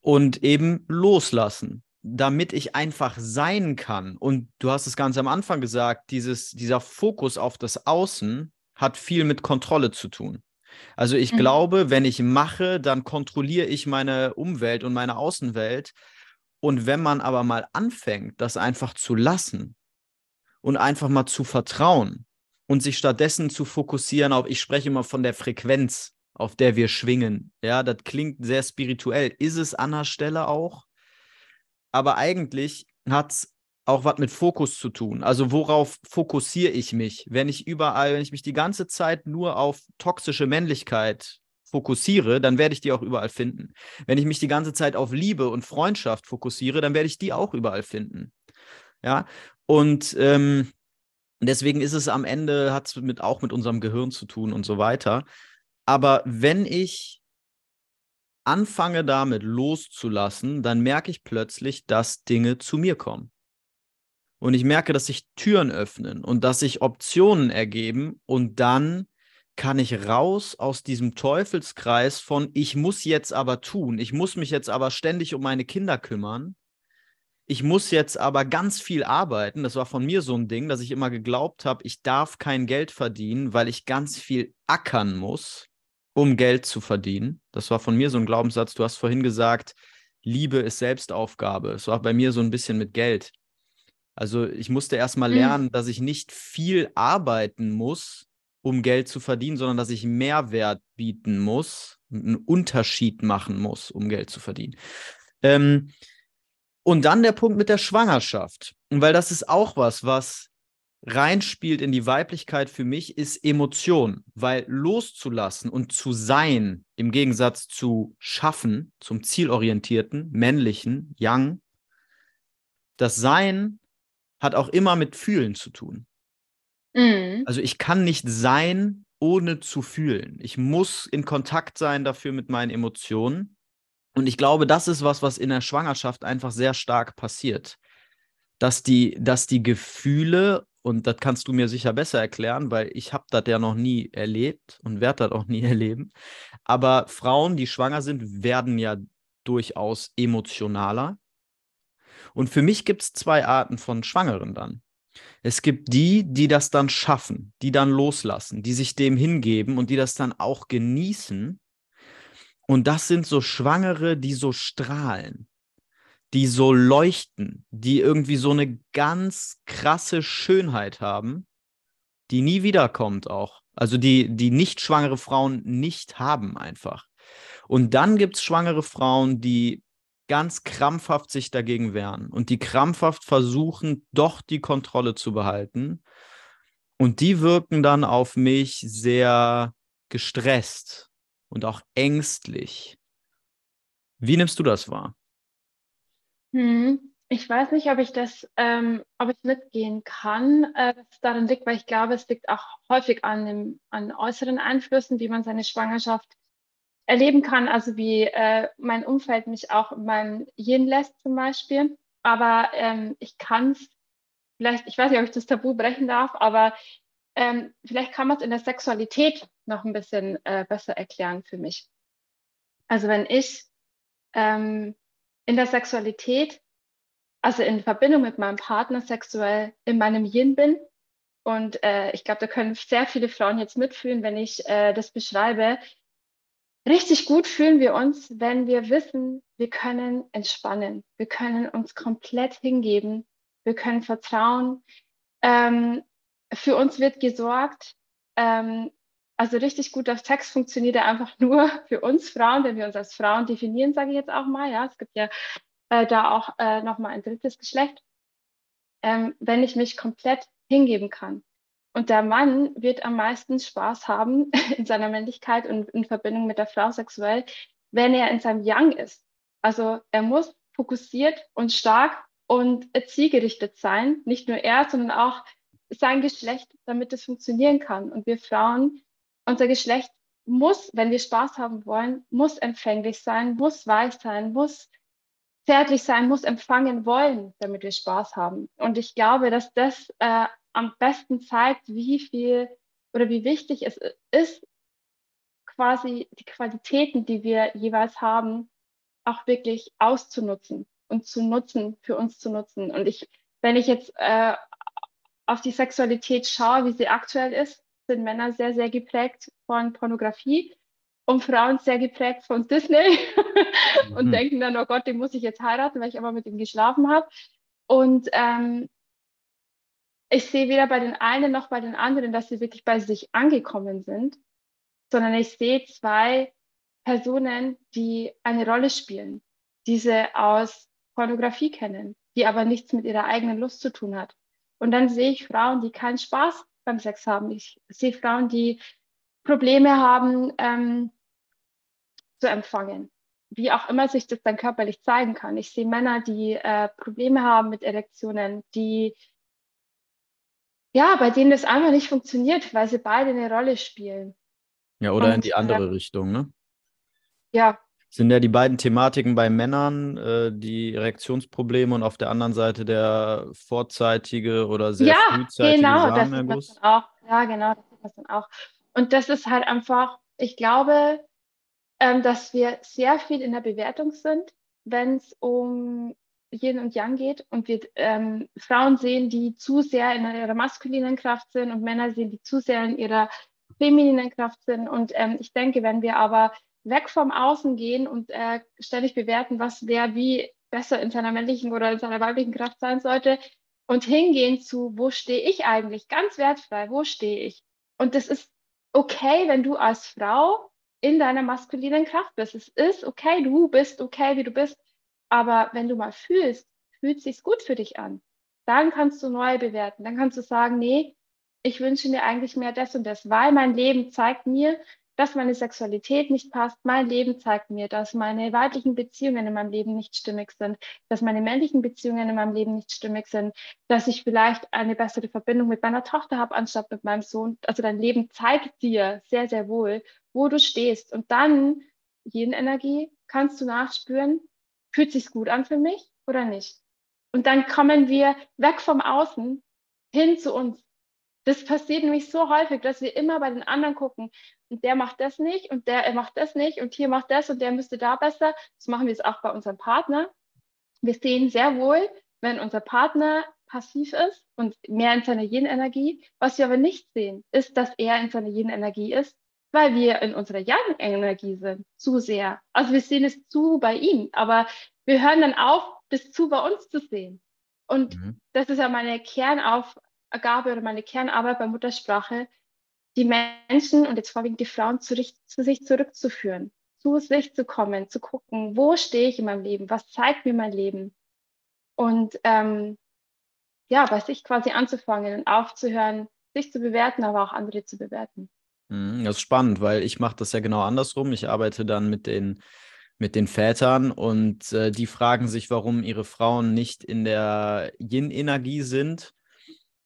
Und eben loslassen damit ich einfach sein kann. Und du hast es ganz am Anfang gesagt, dieses, dieser Fokus auf das Außen hat viel mit Kontrolle zu tun. Also ich mhm. glaube, wenn ich mache, dann kontrolliere ich meine Umwelt und meine Außenwelt. Und wenn man aber mal anfängt, das einfach zu lassen und einfach mal zu vertrauen und sich stattdessen zu fokussieren auf, ich spreche immer von der Frequenz, auf der wir schwingen. Ja, das klingt sehr spirituell. Ist es an der Stelle auch? Aber eigentlich hat es auch was mit Fokus zu tun. Also worauf fokussiere ich mich? Wenn ich überall, wenn ich mich die ganze Zeit nur auf toxische Männlichkeit fokussiere, dann werde ich die auch überall finden. Wenn ich mich die ganze Zeit auf Liebe und Freundschaft fokussiere, dann werde ich die auch überall finden. Ja, und ähm, deswegen ist es am Ende, hat es mit, auch mit unserem Gehirn zu tun und so weiter. Aber wenn ich anfange damit loszulassen, dann merke ich plötzlich, dass Dinge zu mir kommen. Und ich merke, dass sich Türen öffnen und dass sich Optionen ergeben und dann kann ich raus aus diesem Teufelskreis von ich muss jetzt aber tun, ich muss mich jetzt aber ständig um meine Kinder kümmern, ich muss jetzt aber ganz viel arbeiten. Das war von mir so ein Ding, dass ich immer geglaubt habe, ich darf kein Geld verdienen, weil ich ganz viel ackern muss um Geld zu verdienen. Das war von mir so ein Glaubenssatz. Du hast vorhin gesagt, Liebe ist Selbstaufgabe. Es war bei mir so ein bisschen mit Geld. Also ich musste erst mal mhm. lernen, dass ich nicht viel arbeiten muss, um Geld zu verdienen, sondern dass ich Mehrwert bieten muss, einen Unterschied machen muss, um Geld zu verdienen. Ähm, und dann der Punkt mit der Schwangerschaft. Und weil das ist auch was, was reinspielt in die Weiblichkeit für mich, ist Emotion, weil loszulassen und zu sein, im Gegensatz zu schaffen, zum zielorientierten, männlichen, Young, das Sein hat auch immer mit Fühlen zu tun. Mhm. Also ich kann nicht sein, ohne zu fühlen. Ich muss in Kontakt sein dafür mit meinen Emotionen. Und ich glaube, das ist was, was in der Schwangerschaft einfach sehr stark passiert. Dass die, dass die Gefühle und das kannst du mir sicher besser erklären, weil ich habe das ja noch nie erlebt und werde das auch nie erleben. Aber Frauen, die schwanger sind, werden ja durchaus emotionaler. Und für mich gibt es zwei Arten von Schwangeren dann. Es gibt die, die das dann schaffen, die dann loslassen, die sich dem hingeben und die das dann auch genießen. Und das sind so Schwangere, die so strahlen die so leuchten, die irgendwie so eine ganz krasse Schönheit haben, die nie wiederkommt auch. Also die, die nicht schwangere Frauen nicht haben einfach. Und dann gibt es schwangere Frauen, die ganz krampfhaft sich dagegen wehren und die krampfhaft versuchen, doch die Kontrolle zu behalten. Und die wirken dann auf mich sehr gestresst und auch ängstlich. Wie nimmst du das wahr? Hm, ich weiß nicht, ob ich das, ähm, ob ich mitgehen kann, äh, dass daran liegt, weil ich glaube, es liegt auch häufig an, dem, an äußeren Einflüssen, wie man seine Schwangerschaft erleben kann, also wie äh, mein Umfeld mich auch in meinem Yin lässt zum Beispiel. Aber ähm, ich kann es, vielleicht, ich weiß nicht, ob ich das Tabu brechen darf, aber ähm, vielleicht kann man es in der Sexualität noch ein bisschen äh, besser erklären für mich. Also wenn ich ähm, in der Sexualität, also in Verbindung mit meinem Partner sexuell in meinem Yin bin. Und äh, ich glaube, da können sehr viele Frauen jetzt mitfühlen, wenn ich äh, das beschreibe. Richtig gut fühlen wir uns, wenn wir wissen, wir können entspannen, wir können uns komplett hingeben, wir können vertrauen. Ähm, für uns wird gesorgt. Ähm, also richtig guter Sex funktioniert ja einfach nur für uns Frauen, wenn wir uns als Frauen definieren, sage ich jetzt auch mal. Ja, es gibt ja äh, da auch äh, nochmal ein drittes Geschlecht. Ähm, wenn ich mich komplett hingeben kann. Und der Mann wird am meisten Spaß haben in seiner Männlichkeit und in Verbindung mit der Frau sexuell, wenn er in seinem Young ist. Also er muss fokussiert und stark und zielgerichtet sein. Nicht nur er, sondern auch sein Geschlecht, damit es funktionieren kann. Und wir Frauen, unser Geschlecht muss, wenn wir Spaß haben wollen, muss empfänglich sein, muss weich sein, muss zärtlich sein, muss empfangen wollen, damit wir Spaß haben. Und ich glaube, dass das äh, am besten zeigt, wie viel oder wie wichtig es ist, quasi die Qualitäten, die wir jeweils haben, auch wirklich auszunutzen und zu nutzen, für uns zu nutzen. Und ich, wenn ich jetzt äh, auf die Sexualität schaue, wie sie aktuell ist, sind Männer sehr, sehr geprägt von Pornografie und Frauen sehr geprägt von Disney und mhm. denken dann, oh Gott, den muss ich jetzt heiraten, weil ich aber mit ihm geschlafen habe. Und ähm, ich sehe weder bei den einen noch bei den anderen, dass sie wirklich bei sich angekommen sind, sondern ich sehe zwei Personen, die eine Rolle spielen, diese aus Pornografie kennen, die aber nichts mit ihrer eigenen Lust zu tun hat. Und dann sehe ich Frauen, die keinen Spaß beim Sex haben. Ich sehe Frauen, die Probleme haben ähm, zu empfangen, wie auch immer sich das dann körperlich zeigen kann. Ich sehe Männer, die äh, Probleme haben mit Erektionen, die ja, bei denen das einfach nicht funktioniert, weil sie beide eine Rolle spielen. Ja, oder Und, in die andere äh, Richtung, ne? Ja, sind ja die beiden Thematiken bei Männern, äh, die Erektionsprobleme und auf der anderen Seite der vorzeitige oder sehr ja, frühzeitige genau, Samenerguss. Das auch. Ja, genau, das ist das dann auch. Und das ist halt einfach, ich glaube, ähm, dass wir sehr viel in der Bewertung sind, wenn es um Yin und Yang geht und wir ähm, Frauen sehen, die zu sehr in ihrer maskulinen Kraft sind und Männer sehen, die zu sehr in ihrer femininen Kraft sind. Und ähm, ich denke, wenn wir aber weg vom Außen gehen und äh, ständig bewerten, was wer wie besser in seiner männlichen oder in seiner weiblichen Kraft sein sollte und hingehen zu, wo stehe ich eigentlich, ganz wertfrei, wo stehe ich? Und das ist okay, wenn du als Frau in deiner maskulinen Kraft bist. Es ist okay, du bist okay, wie du bist. Aber wenn du mal fühlst, fühlt es sich gut für dich an. Dann kannst du neu bewerten. Dann kannst du sagen, nee, ich wünsche mir eigentlich mehr das und das, weil mein Leben zeigt mir, dass meine Sexualität nicht passt. Mein Leben zeigt mir, dass meine weiblichen Beziehungen in meinem Leben nicht stimmig sind, dass meine männlichen Beziehungen in meinem Leben nicht stimmig sind, dass ich vielleicht eine bessere Verbindung mit meiner Tochter habe, anstatt mit meinem Sohn. Also dein Leben zeigt dir sehr, sehr wohl, wo du stehst. Und dann, jeden Energie, kannst du nachspüren, fühlt sich gut an für mich oder nicht. Und dann kommen wir weg vom Außen hin zu uns. Das passiert nämlich so häufig, dass wir immer bei den anderen gucken und der macht das nicht und der macht das nicht und hier macht das und der müsste da besser. Das machen wir jetzt auch bei unserem Partner. Wir sehen sehr wohl, wenn unser Partner passiv ist und mehr in seiner Yin-Energie. Was wir aber nicht sehen, ist, dass er in seiner Yin-Energie ist, weil wir in unserer Yang-Energie sind, zu sehr. Also wir sehen es zu bei ihm, aber wir hören dann auf, das zu bei uns zu sehen. Und mhm. das ist ja meine Kernauf Gabe oder meine Kernarbeit bei Muttersprache, die Menschen und jetzt vorwiegend die Frauen zu, zu sich zurückzuführen, zu sich zu kommen, zu gucken, wo stehe ich in meinem Leben, was zeigt mir mein Leben und ähm, ja, bei sich quasi anzufangen und aufzuhören, sich zu bewerten, aber auch andere zu bewerten. Mhm, das ist spannend, weil ich mache das ja genau andersrum. Ich arbeite dann mit den mit den Vätern und äh, die fragen sich, warum ihre Frauen nicht in der Yin-Energie sind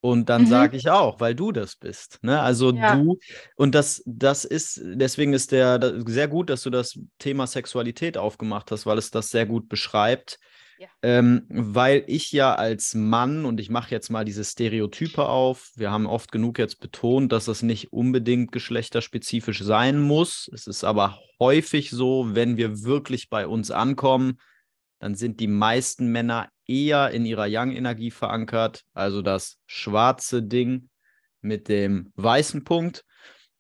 und dann mhm. sage ich auch, weil du das bist. Ne? Also ja. du, und das, das ist, deswegen ist der sehr gut, dass du das Thema Sexualität aufgemacht hast, weil es das sehr gut beschreibt. Ja. Ähm, weil ich ja als Mann, und ich mache jetzt mal diese Stereotype auf, wir haben oft genug jetzt betont, dass es nicht unbedingt geschlechterspezifisch sein muss. Es ist aber häufig so, wenn wir wirklich bei uns ankommen, dann sind die meisten Männer eher in ihrer Yang-Energie verankert, also das schwarze Ding mit dem weißen Punkt.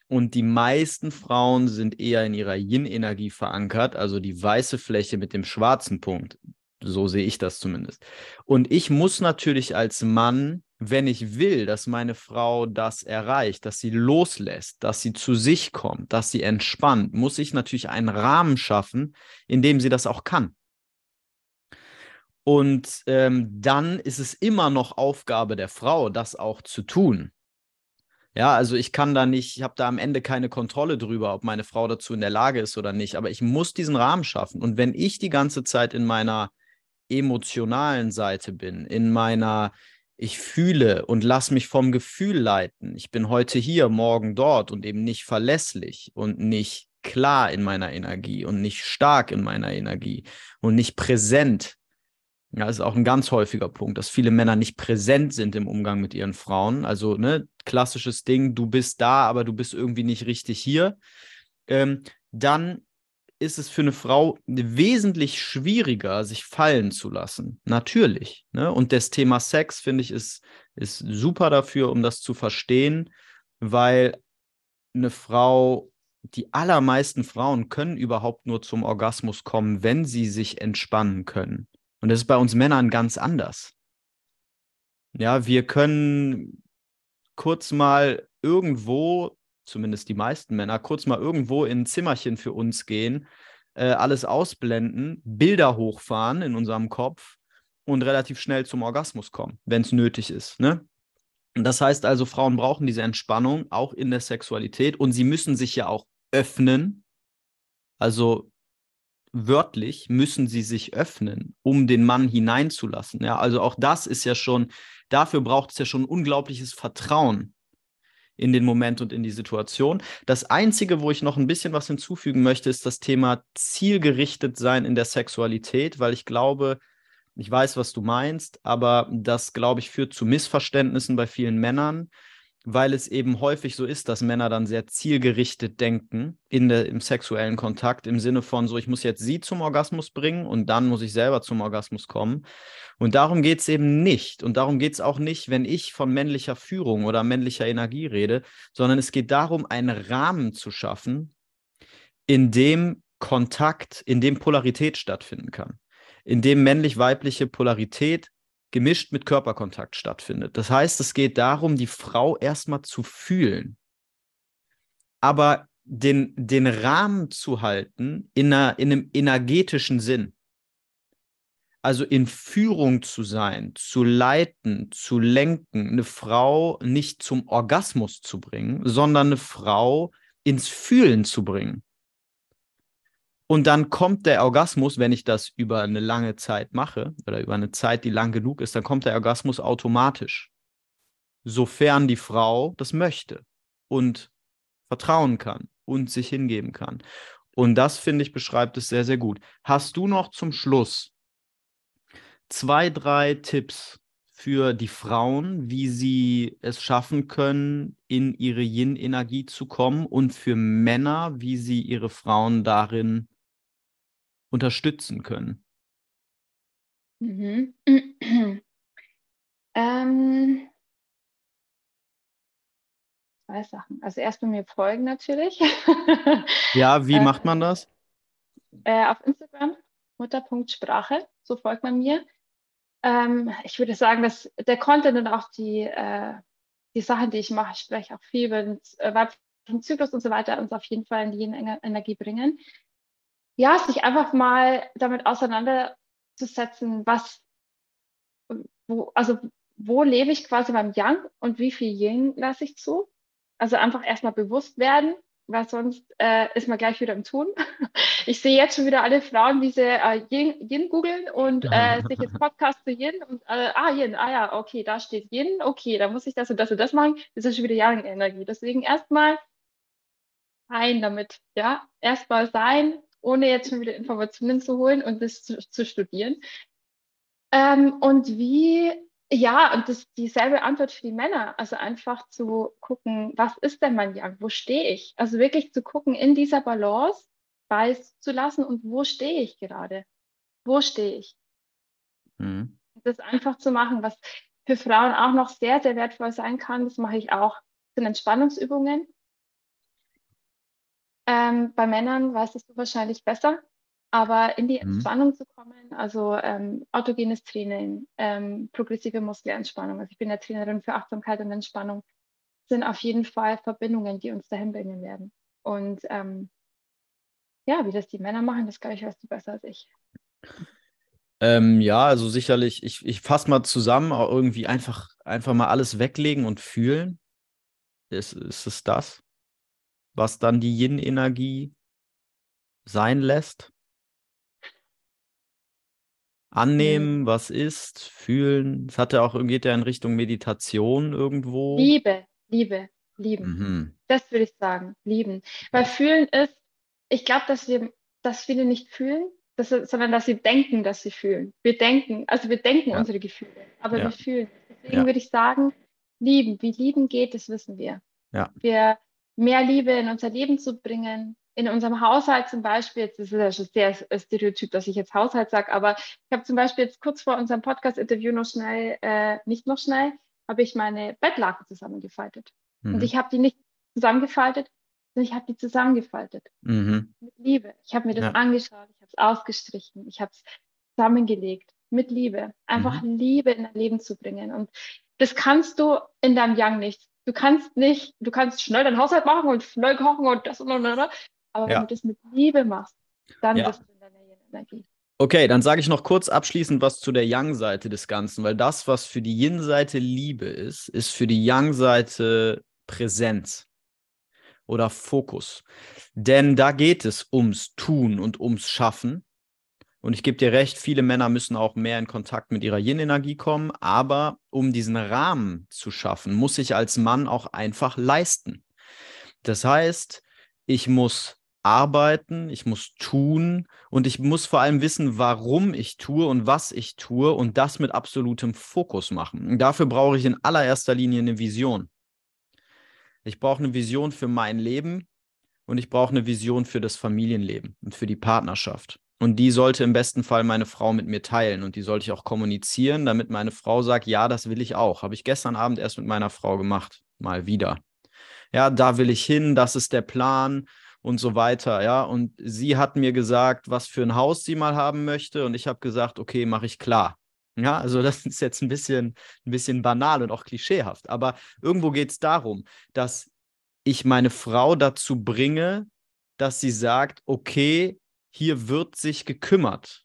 Und die meisten Frauen sind eher in ihrer Yin-Energie verankert, also die weiße Fläche mit dem schwarzen Punkt. So sehe ich das zumindest. Und ich muss natürlich als Mann, wenn ich will, dass meine Frau das erreicht, dass sie loslässt, dass sie zu sich kommt, dass sie entspannt, muss ich natürlich einen Rahmen schaffen, in dem sie das auch kann. Und ähm, dann ist es immer noch Aufgabe der Frau, das auch zu tun. Ja, also ich kann da nicht, ich habe da am Ende keine Kontrolle drüber, ob meine Frau dazu in der Lage ist oder nicht, aber ich muss diesen Rahmen schaffen. Und wenn ich die ganze Zeit in meiner emotionalen Seite bin, in meiner ich fühle und lass mich vom Gefühl leiten. Ich bin heute hier, morgen dort und eben nicht verlässlich und nicht klar in meiner Energie und nicht stark in meiner Energie und nicht präsent. Ja, das ist auch ein ganz häufiger Punkt, dass viele Männer nicht präsent sind im Umgang mit ihren Frauen. Also, ne, klassisches Ding, du bist da, aber du bist irgendwie nicht richtig hier. Ähm, dann ist es für eine Frau wesentlich schwieriger, sich fallen zu lassen. Natürlich. Ne? Und das Thema Sex, finde ich, ist, ist super dafür, um das zu verstehen, weil eine Frau, die allermeisten Frauen können überhaupt nur zum Orgasmus kommen, wenn sie sich entspannen können. Und das ist bei uns Männern ganz anders. Ja, wir können kurz mal irgendwo zumindest die meisten Männer, kurz mal irgendwo in ein Zimmerchen für uns gehen, äh, alles ausblenden, Bilder hochfahren in unserem Kopf und relativ schnell zum Orgasmus kommen, wenn es nötig ist. Ne? Das heißt also, Frauen brauchen diese Entspannung auch in der Sexualität und sie müssen sich ja auch öffnen. Also wörtlich müssen sie sich öffnen, um den Mann hineinzulassen. Ja, also auch das ist ja schon, dafür braucht es ja schon unglaubliches Vertrauen in den Moment und in die Situation. Das Einzige, wo ich noch ein bisschen was hinzufügen möchte, ist das Thema zielgerichtet sein in der Sexualität, weil ich glaube, ich weiß, was du meinst, aber das, glaube ich, führt zu Missverständnissen bei vielen Männern weil es eben häufig so ist, dass Männer dann sehr zielgerichtet denken in der, im sexuellen Kontakt, im Sinne von so, ich muss jetzt sie zum Orgasmus bringen und dann muss ich selber zum Orgasmus kommen. Und darum geht es eben nicht. Und darum geht es auch nicht, wenn ich von männlicher Führung oder männlicher Energie rede, sondern es geht darum, einen Rahmen zu schaffen, in dem Kontakt, in dem Polarität stattfinden kann, in dem männlich-weibliche Polarität gemischt mit Körperkontakt stattfindet. Das heißt, es geht darum, die Frau erstmal zu fühlen, aber den, den Rahmen zu halten in, einer, in einem energetischen Sinn. Also in Führung zu sein, zu leiten, zu lenken, eine Frau nicht zum Orgasmus zu bringen, sondern eine Frau ins Fühlen zu bringen. Und dann kommt der Orgasmus, wenn ich das über eine lange Zeit mache oder über eine Zeit, die lang genug ist, dann kommt der Orgasmus automatisch. Sofern die Frau das möchte und vertrauen kann und sich hingeben kann. Und das, finde ich, beschreibt es sehr, sehr gut. Hast du noch zum Schluss zwei, drei Tipps für die Frauen, wie sie es schaffen können, in ihre Yin-Energie zu kommen und für Männer, wie sie ihre Frauen darin unterstützen können? Mhm. ähm, zwei Sachen. Also erstmal mir folgen natürlich. ja, wie macht man das? Äh, auf Instagram, mutter.sprache, so folgt man mir. Ähm, ich würde sagen, dass der Content und auch die, äh, die Sachen, die ich mache, ich spreche auch viel über den äh, weiblichen Zyklus und so weiter, uns auf jeden Fall in die Energie bringen ja, sich einfach mal damit auseinanderzusetzen, was, wo, also wo lebe ich quasi beim Yang und wie viel Yin lasse ich zu? Also einfach erstmal bewusst werden, weil sonst äh, ist man gleich wieder im Tun. Ich sehe jetzt schon wieder alle Frauen, wie sie äh, Yin, Yin googeln und äh, sich jetzt Podcast zu Yin und äh, ah, Yin, ah ja, okay, da steht Yin, okay, da muss ich das und das und das machen. Das ist schon wieder Yang-Energie. Deswegen erstmal sein damit, ja, erstmal sein, ohne jetzt schon wieder Informationen zu holen und das zu, zu studieren. Ähm, und wie, ja, und das dieselbe Antwort für die Männer, also einfach zu gucken, was ist denn mein Yang, wo stehe ich? Also wirklich zu gucken, in dieser Balance weiß zu lassen und wo stehe ich gerade? Wo stehe ich? Mhm. Das einfach zu machen, was für Frauen auch noch sehr, sehr wertvoll sein kann, das mache ich auch, sind Entspannungsübungen. Ähm, bei Männern weißt du wahrscheinlich besser, aber in die mhm. Entspannung zu kommen, also ähm, autogenes Training, ähm, progressive Muskelentspannung, also ich bin ja Trainerin für Achtsamkeit und Entspannung, sind auf jeden Fall Verbindungen, die uns dahin bringen werden. Und ähm, ja, wie das die Männer machen, das glaube ich, weißt du besser als ich. Ähm, ja, also sicherlich, ich, ich fasse mal zusammen, irgendwie einfach, einfach mal alles weglegen und fühlen. Ist, ist es das? Was dann die Yin-Energie sein lässt. Annehmen, mhm. was ist, fühlen. Es hat ja auch, geht ja in Richtung Meditation irgendwo. Liebe, Liebe, lieben. Mhm. Das würde ich sagen, lieben. Weil fühlen ist, ich glaube, dass wir, dass viele nicht fühlen, dass, sondern dass sie denken, dass sie fühlen. Wir denken, also wir denken ja. unsere Gefühle, aber ja. wir fühlen. Deswegen ja. würde ich sagen, lieben. Wie lieben geht, das wissen wir. Ja. Wir mehr Liebe in unser Leben zu bringen, in unserem Haushalt zum Beispiel, jetzt ist es ja schon sehr stereotyp, dass ich jetzt Haushalt sage, aber ich habe zum Beispiel jetzt kurz vor unserem Podcast-Interview noch schnell, äh, nicht noch schnell, habe ich meine Bettlaken zusammengefaltet. Mhm. Und ich habe die nicht zusammengefaltet, sondern ich habe die zusammengefaltet. Mhm. Mit Liebe. Ich habe mir das ja. angeschaut, ich habe es ausgestrichen, ich habe es zusammengelegt. Mit Liebe. Einfach mhm. Liebe in dein Leben zu bringen. Und das kannst du in deinem Young nicht. Du kannst nicht, du kannst schnell deinen Haushalt machen und schnell kochen und das und und und. Aber ja. wenn du das mit Liebe machst, dann ja. bist du in deiner Energie. Okay, dann sage ich noch kurz abschließend was zu der Yang-Seite des Ganzen, weil das, was für die Yin-Seite Liebe ist, ist für die Yang-Seite Präsenz oder Fokus. Denn da geht es ums Tun und ums Schaffen. Und ich gebe dir recht, viele Männer müssen auch mehr in Kontakt mit ihrer Yin-Energie kommen. Aber um diesen Rahmen zu schaffen, muss ich als Mann auch einfach leisten. Das heißt, ich muss arbeiten, ich muss tun und ich muss vor allem wissen, warum ich tue und was ich tue und das mit absolutem Fokus machen. Und dafür brauche ich in allererster Linie eine Vision. Ich brauche eine Vision für mein Leben und ich brauche eine Vision für das Familienleben und für die Partnerschaft. Und die sollte im besten Fall meine Frau mit mir teilen und die sollte ich auch kommunizieren, damit meine Frau sagt, ja, das will ich auch. Habe ich gestern Abend erst mit meiner Frau gemacht, mal wieder. Ja, da will ich hin, das ist der Plan und so weiter, ja. Und sie hat mir gesagt, was für ein Haus sie mal haben möchte und ich habe gesagt, okay, mache ich klar. Ja, also das ist jetzt ein bisschen, ein bisschen banal und auch klischeehaft, aber irgendwo geht es darum, dass ich meine Frau dazu bringe, dass sie sagt, okay, hier wird sich gekümmert.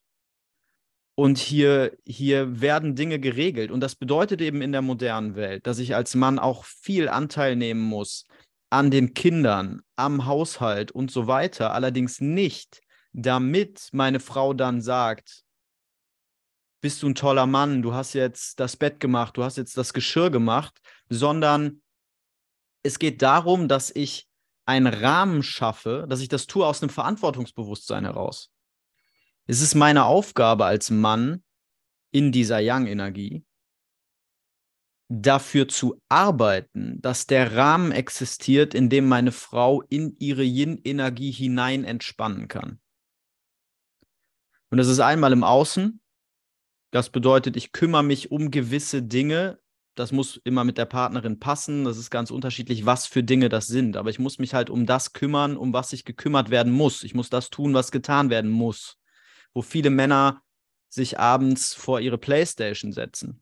Und hier, hier werden Dinge geregelt. Und das bedeutet eben in der modernen Welt, dass ich als Mann auch viel Anteil nehmen muss an den Kindern, am Haushalt und so weiter. Allerdings nicht, damit meine Frau dann sagt, bist du ein toller Mann, du hast jetzt das Bett gemacht, du hast jetzt das Geschirr gemacht, sondern es geht darum, dass ich einen Rahmen schaffe, dass ich das tue aus einem Verantwortungsbewusstsein heraus. Es ist meine Aufgabe als Mann in dieser Yang-Energie, dafür zu arbeiten, dass der Rahmen existiert, in dem meine Frau in ihre Yin-Energie hinein entspannen kann. Und das ist einmal im Außen. Das bedeutet, ich kümmere mich um gewisse Dinge. Das muss immer mit der Partnerin passen. Das ist ganz unterschiedlich, was für Dinge das sind. Aber ich muss mich halt um das kümmern, um was sich gekümmert werden muss. Ich muss das tun, was getan werden muss. Wo viele Männer sich abends vor ihre Playstation setzen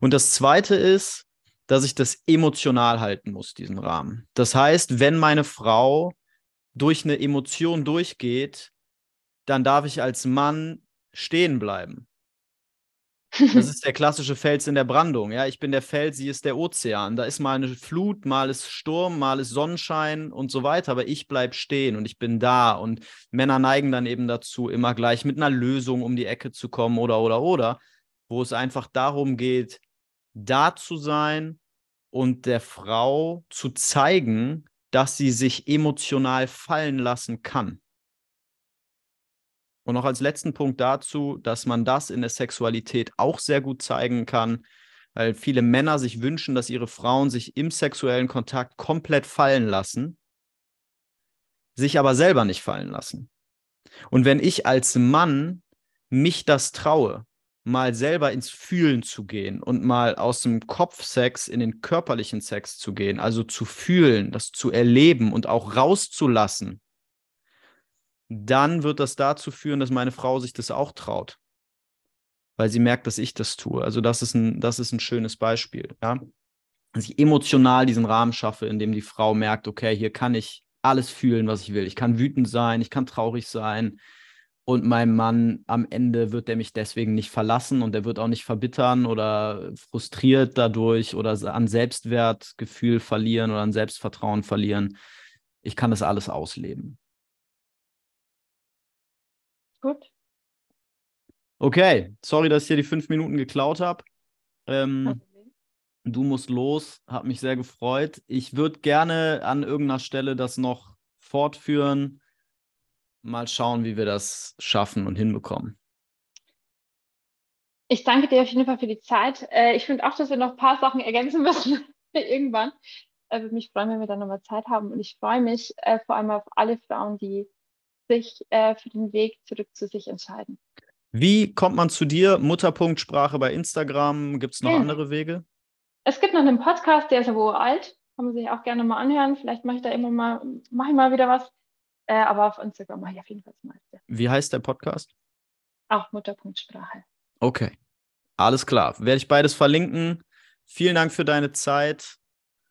und das Zweite ist, dass ich das emotional halten muss, diesen Rahmen. Das heißt, wenn meine Frau durch eine Emotion durchgeht, dann darf ich als Mann stehen bleiben. Das ist der klassische Fels in der Brandung. Ja, ich bin der Fels, sie ist der Ozean. Da ist mal eine Flut, mal ist Sturm, mal ist Sonnenschein und so weiter. Aber ich bleibe stehen und ich bin da. Und Männer neigen dann eben dazu, immer gleich mit einer Lösung um die Ecke zu kommen oder, oder, oder wo es einfach darum geht, da zu sein und der Frau zu zeigen, dass sie sich emotional fallen lassen kann. Und noch als letzten Punkt dazu, dass man das in der Sexualität auch sehr gut zeigen kann, weil viele Männer sich wünschen, dass ihre Frauen sich im sexuellen Kontakt komplett fallen lassen, sich aber selber nicht fallen lassen. Und wenn ich als Mann mich das traue, mal selber ins Fühlen zu gehen und mal aus dem Kopfsex in den körperlichen Sex zu gehen, also zu fühlen, das zu erleben und auch rauszulassen, dann wird das dazu führen, dass meine Frau sich das auch traut, weil sie merkt, dass ich das tue. Also das ist ein, das ist ein schönes Beispiel, ja. Dass ich emotional diesen Rahmen schaffe, in dem die Frau merkt, okay, hier kann ich alles fühlen, was ich will. Ich kann wütend sein, ich kann traurig sein, und mein Mann am Ende wird er mich deswegen nicht verlassen und er wird auch nicht verbittern oder frustriert dadurch oder an Selbstwertgefühl verlieren oder an Selbstvertrauen verlieren. Ich kann das alles ausleben. Gut. Okay, sorry, dass ich dir die fünf Minuten geklaut habe. Ähm, du musst los, hat mich sehr gefreut. Ich würde gerne an irgendeiner Stelle das noch fortführen. Mal schauen, wie wir das schaffen und hinbekommen. Ich danke dir auf jeden Fall für die Zeit. Äh, ich finde auch, dass wir noch ein paar Sachen ergänzen müssen irgendwann. Ich würde mich freuen, wenn wir dann nochmal Zeit haben. Und ich freue mich äh, vor allem auf alle Frauen, die sich äh, für den Weg zurück zu sich entscheiden. Wie kommt man zu dir? Mutterpunktsprache bei Instagram. Gibt es noch ja. andere Wege? Es gibt noch einen Podcast, der ist ja wohl alt. Kann man sich auch gerne mal anhören. Vielleicht mache ich da immer mal, mache ich mal wieder was. Äh, aber auf Instagram mache ich auf jeden Fall das meiste. Wie heißt der Podcast? Auch Mutterpunktsprache. Okay. Alles klar. Werde ich beides verlinken. Vielen Dank für deine Zeit.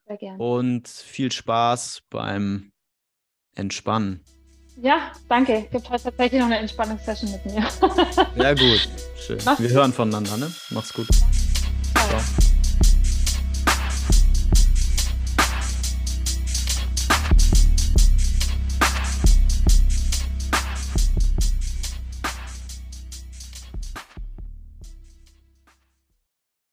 Sehr gerne. Und viel Spaß beim Entspannen. Ja, danke. Gibt heute tatsächlich noch eine Entspannungssession mit mir. Sehr gut. Schön. Mach's Wir hören voneinander, ne? Mach's gut. Ciao. Ciao.